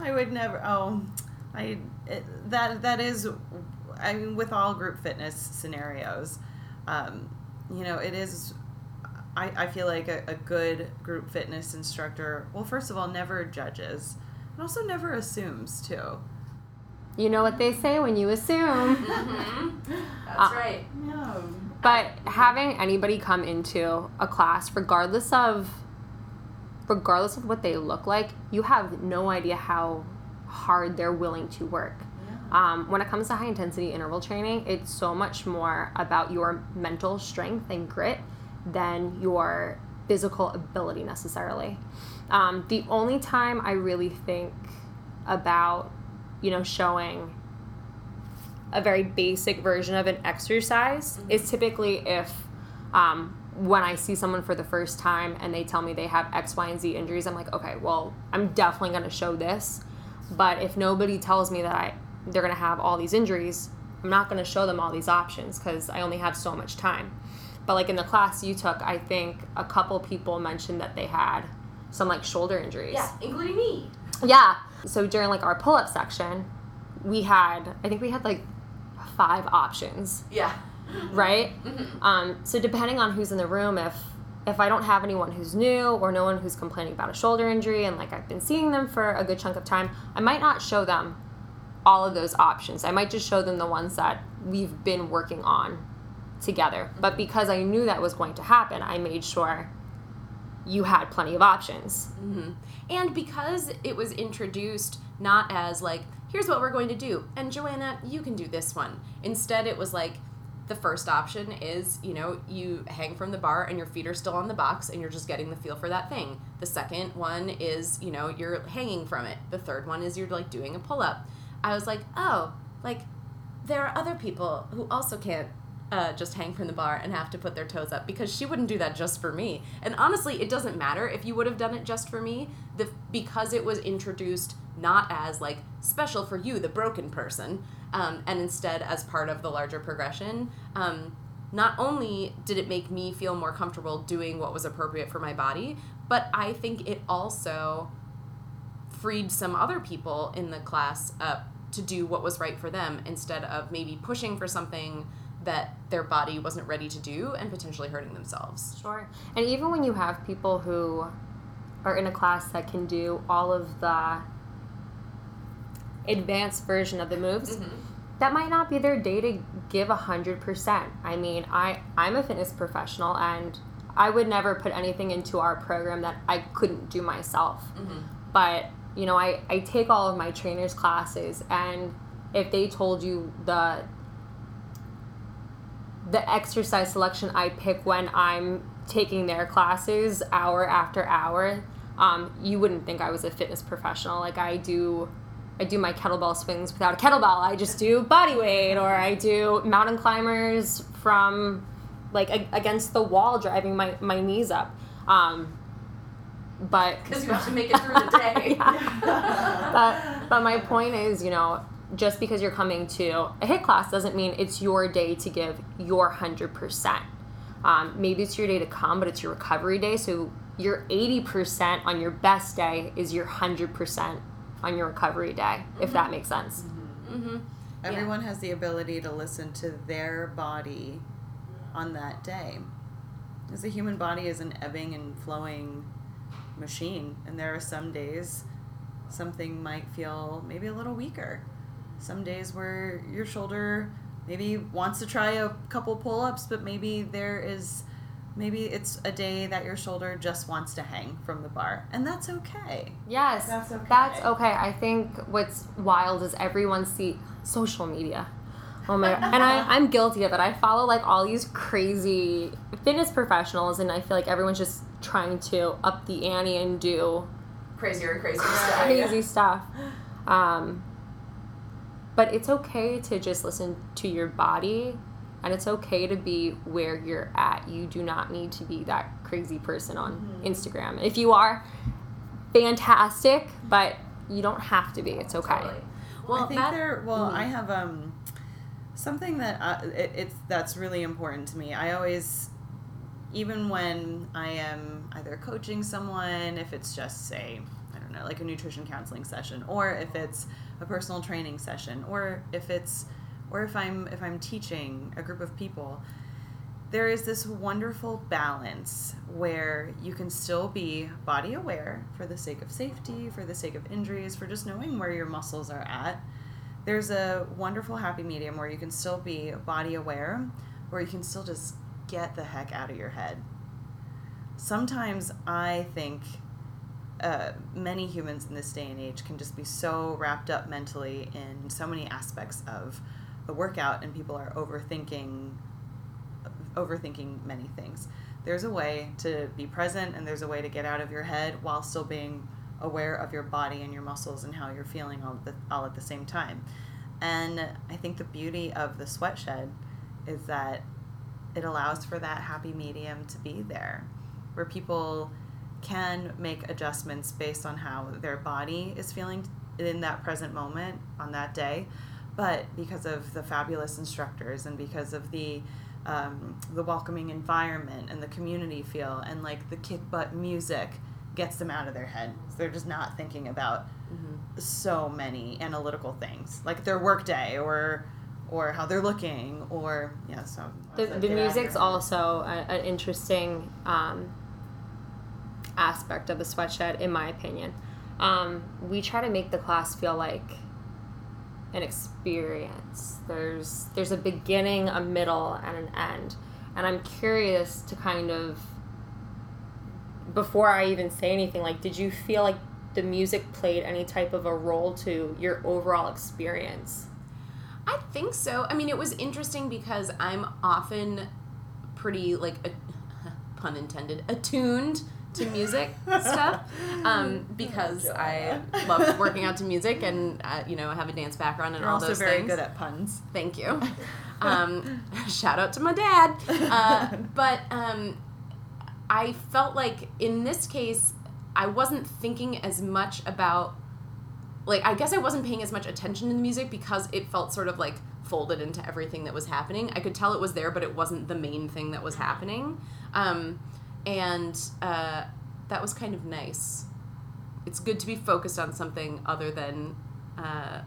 I would never. Oh, I it, that that is. I mean, with all group fitness scenarios, um, you know, it is. I, I feel like a, a good group fitness instructor. Well, first of all, never judges, and also never assumes too. you know what they say when you assume. Mm-hmm. That's Uh, right. No. But having anybody come into a class, regardless of regardless of what they look like, you have no idea how hard they're willing to work. Um, when it comes to high intensity interval training, it's so much more about your mental strength and grit than your physical ability necessarily. Um, the only time I really think about, you know, showing a very basic version of an exercise is typically if um, when I see someone for the first time and they tell me they have X, Y, and Z injuries, I'm like, okay, well, I'm definitely going to show this. But if nobody tells me that I, they're going to have all these injuries, I'm not going to show them all these options because I only have so much time. But like in the class you took, I think a couple people mentioned that they had some like shoulder injuries. Yeah, including me. Yeah. So during like our pull up section, we had, I think we had like five options, Yeah. right? Mm-hmm. Um, so depending on who's in the room, if if I don't have anyone who's new or no one who's complaining about a shoulder injury and like I've been seeing them for a good chunk of time, I might not show them all of those options. I might just show them the ones that we've been working on together. But because I knew that was going to happen, I made sure you had plenty of options. Mm-hmm. And because it was introduced not as like, here's what we're going to do, and Joanna, you can do this one. Instead, it was like, the first option is, you know, you hang from the bar and your feet are still on the box and you're just getting the feel for that thing. The second one is, you know, you're hanging from it. The third one is you're like doing a pull up. I was like, oh, like there are other people who also can't uh, just hang from the bar and have to put their toes up because she wouldn't do that just for me. And honestly, it doesn't matter if you would have done it just for me. The because it was introduced not as like special for you, the broken person, um, and instead as part of the larger progression. Um, not only did it make me feel more comfortable doing what was appropriate for my body, but I think it also freed some other people in the class up to do what was right for them instead of maybe pushing for something that their body wasn't ready to do and potentially hurting themselves. Sure. And even when you have people who are in a class that can do all of the advanced version of the moves, Mm-hmm. that might not be their day to give 100%. I mean, I, I'm a fitness professional and I would never put anything into our program that I couldn't do myself. Mm-hmm. But, you know, I, I take all of my trainers' classes and if they told you the the exercise selection I pick when I'm taking their classes hour after hour, um, you wouldn't think I was a fitness professional. Like I do, I do my kettlebell swings without a kettlebell. I just do body weight, or I do mountain climbers from like a- against the wall, driving my my knees up. Um, but Because you have to make it through the day. but but my point is, you know, just because you're coming to a HIIT class doesn't mean it's your day to give your hundred percent. Um, maybe it's your day to come, but it's your recovery day. So your eighty percent on your best day is your hundred percent on your recovery day, if that makes sense. Mm-hmm. Everyone has the ability to listen to their body on that day. Because the human body is an ebbing and flowing machine, and there are some days something might feel maybe a little weaker. Some days where your shoulder maybe wants to try a couple pull ups, but maybe there is maybe it's a day that your shoulder just wants to hang from the bar, and that's okay. Yes, That's okay. That's okay. I think what's wild is everyone see social media. Oh my and I, I'm guilty of it. I follow like all these crazy fitness professionals and I feel like everyone's just trying to up the ante and do Crazier and crazier stuff. crazy stuff. Um, but it's okay to just listen to your body and it's okay to be where you're at. You do not need to be that crazy person on Instagram. If you are, fantastic, but you don't have to be. It's okay. Totally. Well, I think that, there. Well, Mhm. I have um something that uh, it, it's that's really important to me. I always, even when I am either coaching someone, if it's just say I don't know, like a nutrition counseling session, or if it's a personal training session, or if it's or if I'm if I'm teaching a group of people. There is this wonderful balance where you can still be body aware for the sake of safety, for the sake of injuries, for just knowing where your muscles are at. There's a wonderful happy medium where you can still be body aware, where you can still just get the heck out of your head. Sometimes I think uh, many humans in this day and age can just be so wrapped up mentally in so many aspects of the workout, and people are overthinking overthinking many things. There's a way to be present and there's a way to get out of your head while still being aware of your body and your muscles and how you're feeling all, the, all at the same time. And I think the beauty of the sweat shed is that it allows for that happy medium to be there where people can make adjustments based on how their body is feeling in that present moment on that day. But because of the fabulous instructors and because of the um, the welcoming environment and the community feel and like the kick butt music gets them out of their head so they're just not thinking about Mhm. so many analytical things like their work day or or how they're looking or yeah so. The, the get out of music's also a, an interesting um, aspect of the sweatshed, in my opinion. Um, we try to make the class feel like an experience. There's there's a beginning, a middle, and an end. And I'm curious to kind of before I even say anything, like, did you feel like the music played any type of a role to your overall experience? I think so. I mean, it was interesting because I'm often pretty like a, pun intended attuned to music stuff um, because I love working out to music and uh, you know I have a dance background and You're all also those very things. good at puns Thank you. Um, shout out to my dad. Uh, but um, I felt like in this case, I wasn't thinking as much about, like, I guess I wasn't paying as much attention to the music because it felt sort of like folded into everything that was happening. I could tell it was there, but it wasn't the main thing that was happening. Um, and uh, that was kind of nice. It's good to be focused on something other than. Uh,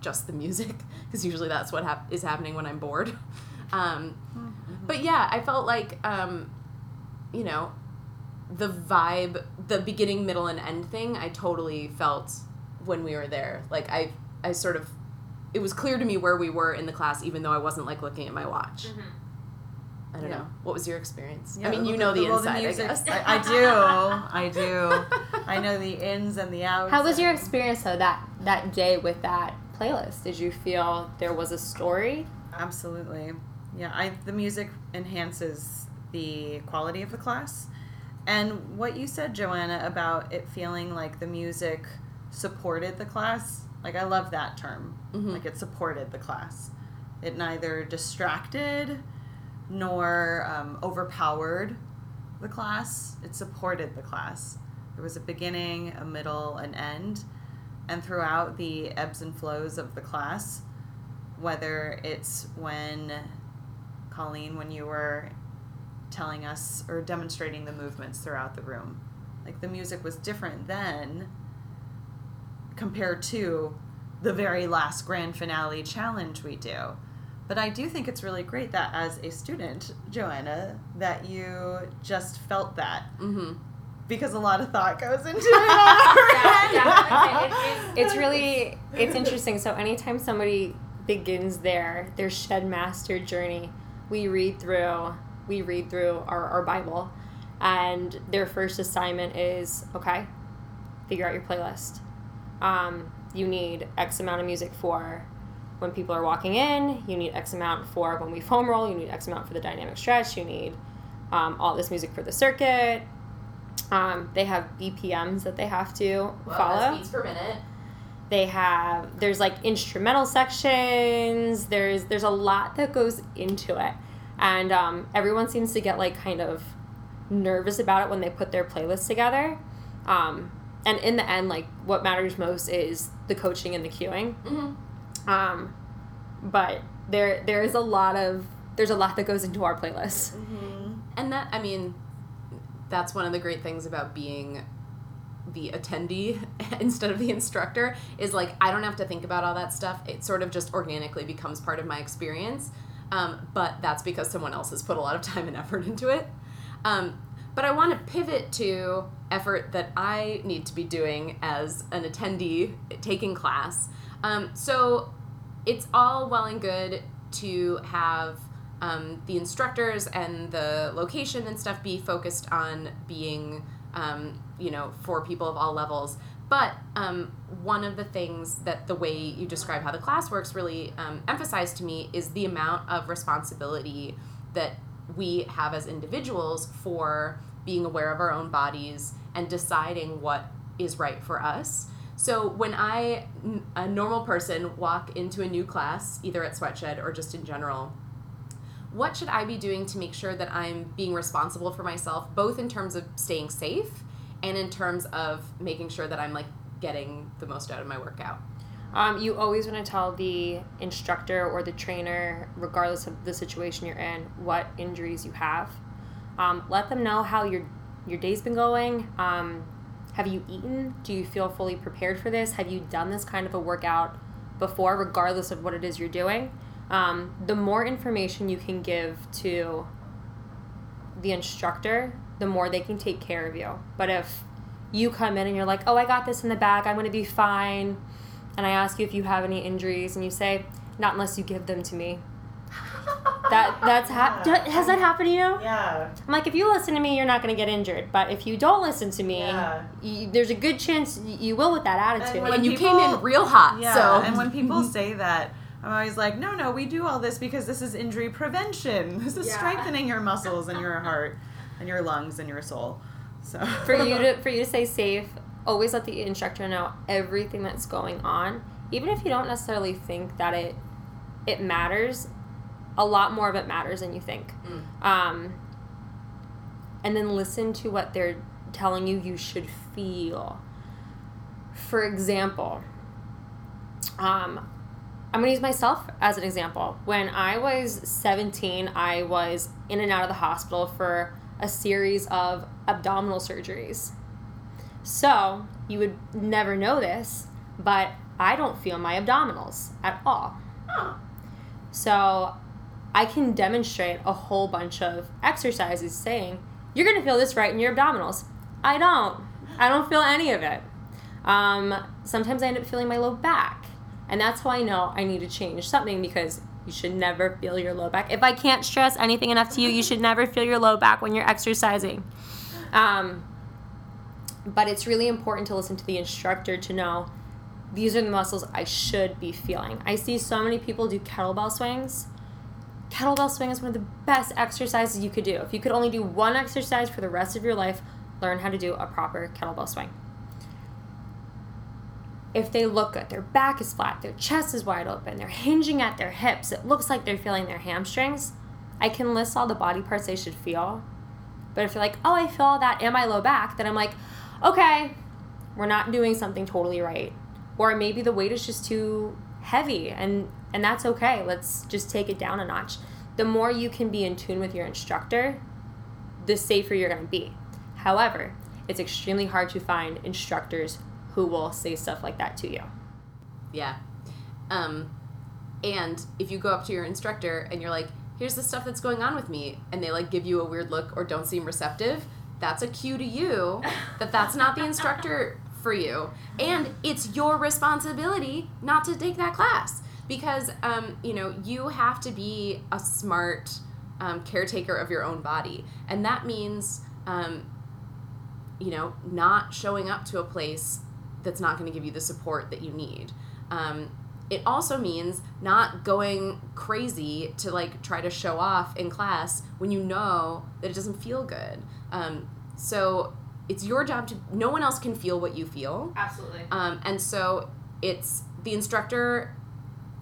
just the music because usually that's what hap- is happening when I'm bored. Um, but yeah, I felt like, um, you know, the vibe, the beginning, middle, and end thing, I totally felt when we were there. Like I, I sort of, it was clear to me where we were in the class, even though I wasn't like looking at my watch. I don't Yeah. know. What was your experience? Yeah, I mean, you know the, well, inside, music- I guess. I, I do. I do. I know the ins and the outs. How was your experience though that that day with that playlist? Did you feel there was a story? Absolutely. Yeah, I the music enhances the quality of the class. And what you said, Joanna, about it feeling like the music supported the class, like I love that term. Mhm. Like it supported the class. It neither distracted nor um, overpowered the class. It supported the class. There was a beginning, a middle, an end. And throughout the ebbs and flows of the class, whether it's when Colleen, when you were telling us or demonstrating the movements throughout the room, like the music was different then compared to the very last grand finale challenge we do. But I do think it's really great that as a student, Joanna, that you just felt that mm-hmm. because a lot of thought goes into it. It's really it's interesting. So anytime somebody begins their their shed master journey, we read through we read through our, our Bible and their first assignment is okay, figure out your playlist. Um, you need X amount of music for when people are walking in, you need X amount for when we foam roll, you need X amount for the dynamic stretch, you need um, all this music for the circuit. Um, they have BPMs that they have to follow beats per minute. they have there's like instrumental sections there's there's a lot that goes into it and um, everyone seems to get like kind of nervous about it when they put their playlists together um, and in the end like what matters most is the coaching and the cueing Mm-hmm. Um, but there there is a lot of there's a lot that goes into our playlists And that, I mean, that's one of the great things about being the attendee instead of the instructor is like I don't have to think about all that stuff. It sort of just organically becomes part of my experience. Um, but that's because someone else has put a lot of time and effort into it. Um, but I want to pivot to effort that I need to be doing as an attendee taking class. Um, so it's all well and good to have um, the instructors and the location and stuff be focused on being, um, you know, for people of all levels. But um, one of the things that the way you describe how the class works really um, emphasized to me is the amount of responsibility that we have as individuals for being aware of our own bodies and deciding what is right for us. So when I, a normal person, walk into a new class, either at Sweatshed or just in general, what should I be doing to make sure that I'm being responsible for myself, both in terms of staying safe and in terms of making sure that I'm like getting the most out of my workout? Um, you always want to tell the instructor or the trainer, regardless of the situation you're in, what injuries you have. Um, let them know how your your day's been going. Um, have you eaten? Do you feel fully prepared for this? Have you done this kind of a workout before, regardless of what it is you're doing? Um, the more information you can give to the instructor, the more they can take care of you. But if you come in and you're like, oh, I got this in the bag, I'm going to be fine, and I ask you if you have any injuries, and you say, not unless you give them to me. That that's hap- Yeah. has that happened to you? Yeah. I'm like, if you listen to me, you're not going to get injured. But if you don't listen to me, Yeah. you, there's a good chance you will with that attitude. when And you people- came in real hot, Yeah, so and when people say that, I'm always like, no, no, we do all this because this is injury prevention. This is Yeah. strengthening your muscles and your heart and your lungs and your soul. So for you to for you to stay safe, always let the instructor know everything that's going on, even if you don't necessarily think that it it matters. A lot more of it matters than you think. Um, and then listen to what they're telling you you should feel. For example, um, I'm going to use myself as an example. When I was 17, I was in and out of the hospital for a series of abdominal surgeries. So, you would never know this, but I don't feel my abdominals at all. So, I can demonstrate a whole bunch of exercises saying, you're going to feel this right in your abdominals. I don't. I don't feel any of it. Um, sometimes I end up feeling my low back. And that's how I know I need to change something because you should never feel your low back. If I can't stress anything enough to you, you should never feel your low back when you're exercising. Um, but it's really important to listen to the instructor to know these are the muscles I should be feeling. I see so many people do kettlebell swings kettlebell swing is one of the best exercises you could do. If you could only do one exercise for the rest of your life, learn how to do a proper kettlebell swing. If they look good, their back is flat, their chest is wide open, they're hinging at their hips, it looks like they're feeling their hamstrings, I can list all the body parts they should feel. But if you're like, oh, I feel that in my low back, then I'm like, okay, we're not doing something totally right. Or maybe the weight is just too heavy and and that's okay. Let's just take it down a notch. The more you can be in tune with your instructor, the safer you're going to be. However, it's extremely hard to find instructors who will say stuff like that to you. Yeah. Um, and if you go up to your instructor and you're like, here's the stuff that's going on with me, and they like give you a weird look or don't seem receptive, that's a cue to you that that's not the instructor for you. And it's your responsibility not to take that class because um, you know you have to be a smart um, caretaker of your own body, and that means um, you know not showing up to a place that's not going to give you the support that you need. Um, it also means not going crazy to like try to show off in class when you know that it doesn't feel good. Um, so it's your job to. No one else can feel what you feel. Absolutely. Um, and so it's the instructor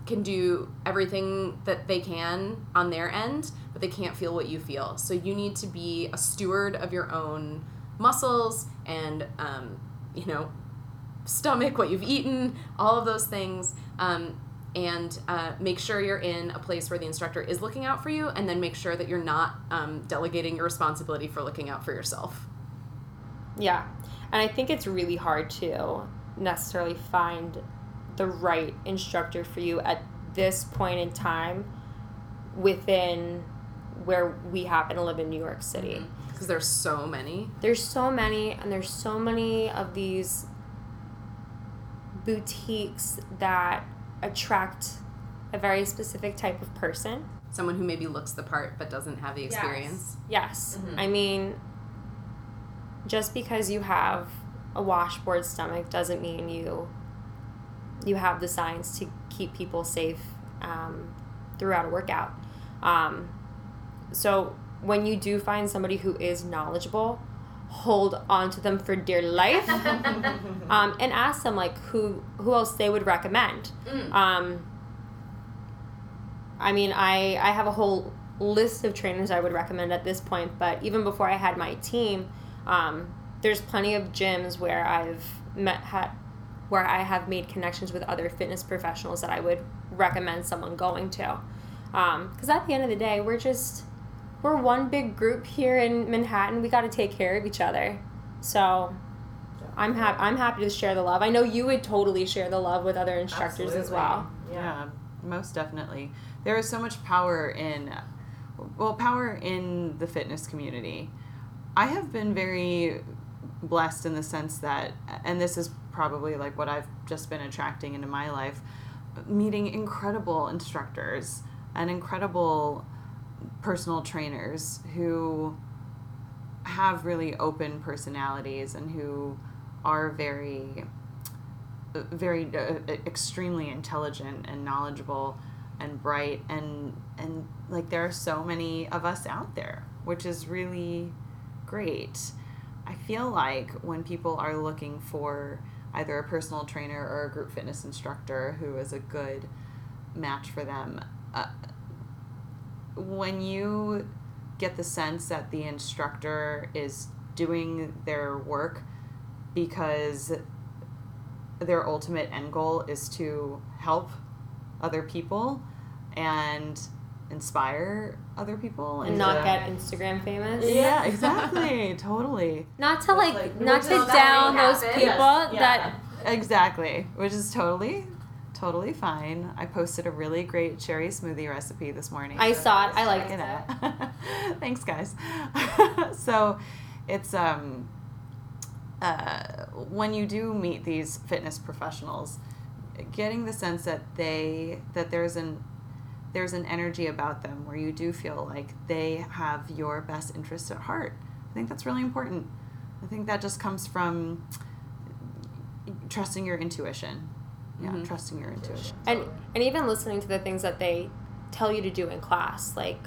can do everything that they can on their end, but they can't feel what you feel. So you need to be a steward of your own muscles and, um, you know, stomach, what you've eaten, all of those things. Um, and uh, make sure you're in a place where the instructor is looking out for you, and then make sure that you're not um, delegating your responsibility for looking out for yourself. Yeah. And I think it's really hard to necessarily find the right instructor for you at this point in time within where we happen to live in New York City. Because mm-hmm. there's so many. There's so many, and there's so many of these boutiques that attract a very specific type of person. Someone who maybe looks the part but doesn't have the experience. Yes. yes. Mm-hmm. I mean, just because you have a washboard stomach doesn't mean you you have the science to keep people safe um, throughout a workout. Um, so when you do find somebody who is knowledgeable, hold on to them for dear life, um, and ask them like who who else they would recommend. Mm. Um, I mean, I I have a whole list of trainers I would recommend at this point, but even before I had my team, um, there's plenty of gyms where I've met had where I have made connections with other fitness professionals that I would recommend someone going to. Because um, at the end of the day, we're just we're one big group here in Manhattan. We got to take care of each other. So I'm happy. I'm happy to share the love. I know you would totally share the love with other instructors Absolutely. as well. Yeah, most definitely. There is so much power in, well, power in the fitness community. I have been very blessed in the sense that, and this is probably like what I've just been attracting into my life, meeting incredible instructors and incredible personal trainers who have really open personalities and who are very very uh, extremely intelligent and knowledgeable and bright and and like there are so many of us out there which is really great. I feel like when people are looking for either a personal trainer or a group fitness instructor who is a good match for them, uh, when you get the sense that the instructor is doing their work because their ultimate end goal is to help other people and inspire other people and not get Instagram famous. Yeah, exactly, totally. Not to like, like not to down those people yes. yeah. that exactly, which is totally, totally totally fine. I posted a really great cherry smoothie recipe this morning. I saw it. I liked Check it. Thanks, guys. so, it's um, uh, when you do meet these fitness professionals, getting the sense that they that there's an there's an energy about them where you do feel like they have your best interests at heart. I think that's really important. I think that just comes from trusting your intuition. Yeah, Mhm. trusting your intuition. and and even listening to the things that they tell you to do in class like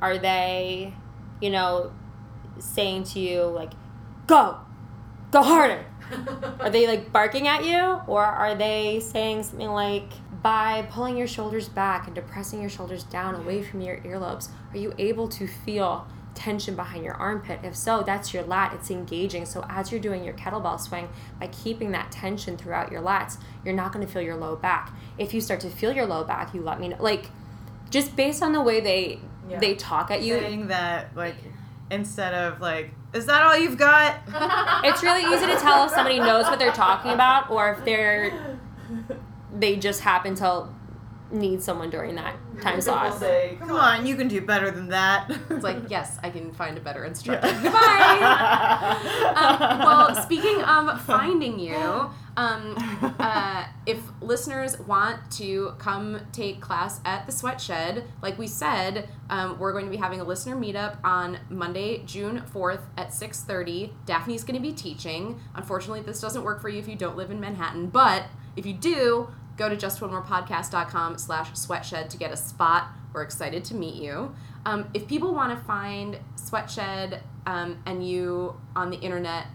are they you know saying to you like go go harder are they like barking at you or are they saying something like by pulling your shoulders back and depressing your shoulders down away from your earlobes are you able to feel tension behind your armpit? If so that's your lat. It's engaging. So as you're doing your kettlebell swing by keeping that tension throughout your lats you're not going to feel your low back. If you start to feel your low back you let me know. Like just based on the way they Yeah. they talk at you. Saying that like instead of like is that all you've got? It's really easy to tell if somebody knows what they're talking about or if they're they just happen to need someone during that time slot. say come on you can do better than that It's like, yes, I can find a better instructor. Yeah. Goodbye. um, well, speaking of finding you, um, uh, if listeners want to come take class at the Sweat Shed, like we said, um, we're going to be having a listener meetup on Monday, June fourth at six thirty. Daphne's going to be teaching. Unfortunately, this doesn't work for you if you don't live in Manhattan, but if you do, go to justonemorepodcast.com slash sweatshed to get a spot. We're excited to meet you. Um, if people want to find Sweatshed um, and you on the internet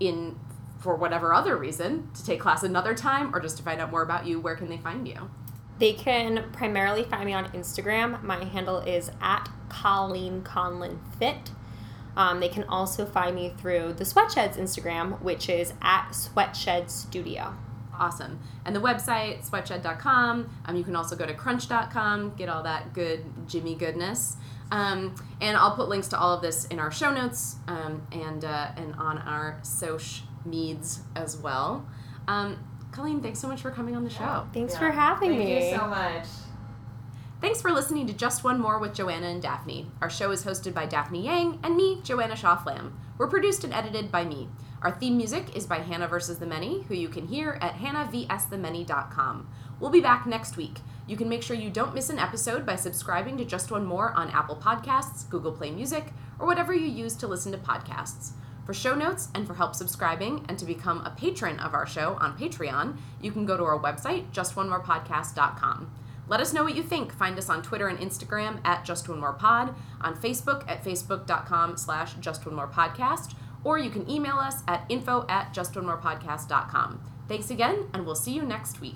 in for whatever other reason to take class another time or just to find out more about you, where can they find you? They can primarily find me on Instagram. My handle is at Colleen Conlin Fit. Um, they can also find me through the Sweatshed's Instagram, which is at Sweatshed Studio. Awesome. And the website, sweatshed.com. Um, you can also go to crunch.com, get all that good Jimmy goodness. Um, and I'll put links to all of this in our show notes um, and, uh, and on our social meds as well. Um, Colleen, thanks so much for coming on the show. Thanks for having Thank me. you so much Thanks for listening to Just One More with Joanna and Daphne. Our show is hosted by Daphne Yang and me, Joanna Shaw Flam. We're produced and edited by me. Our theme music is by Hannah vs. the Many, who you can hear at hannahvsthemany.com. We'll be back next week. You can make sure you don't miss an episode by subscribing to Just One More on Apple Podcasts, Google Play Music, or whatever you use to listen to podcasts. For show notes and for help subscribing and to become a patron of our show on Patreon, you can go to our website, justonemorepodcast.com. Let us know what you think. Find us on Twitter and Instagram at Just One More Pod, on Facebook at facebook.com slash Just One More Podcast, or you can email us at info at justonemorepodcast.com. Thanks again, and we'll see you next week.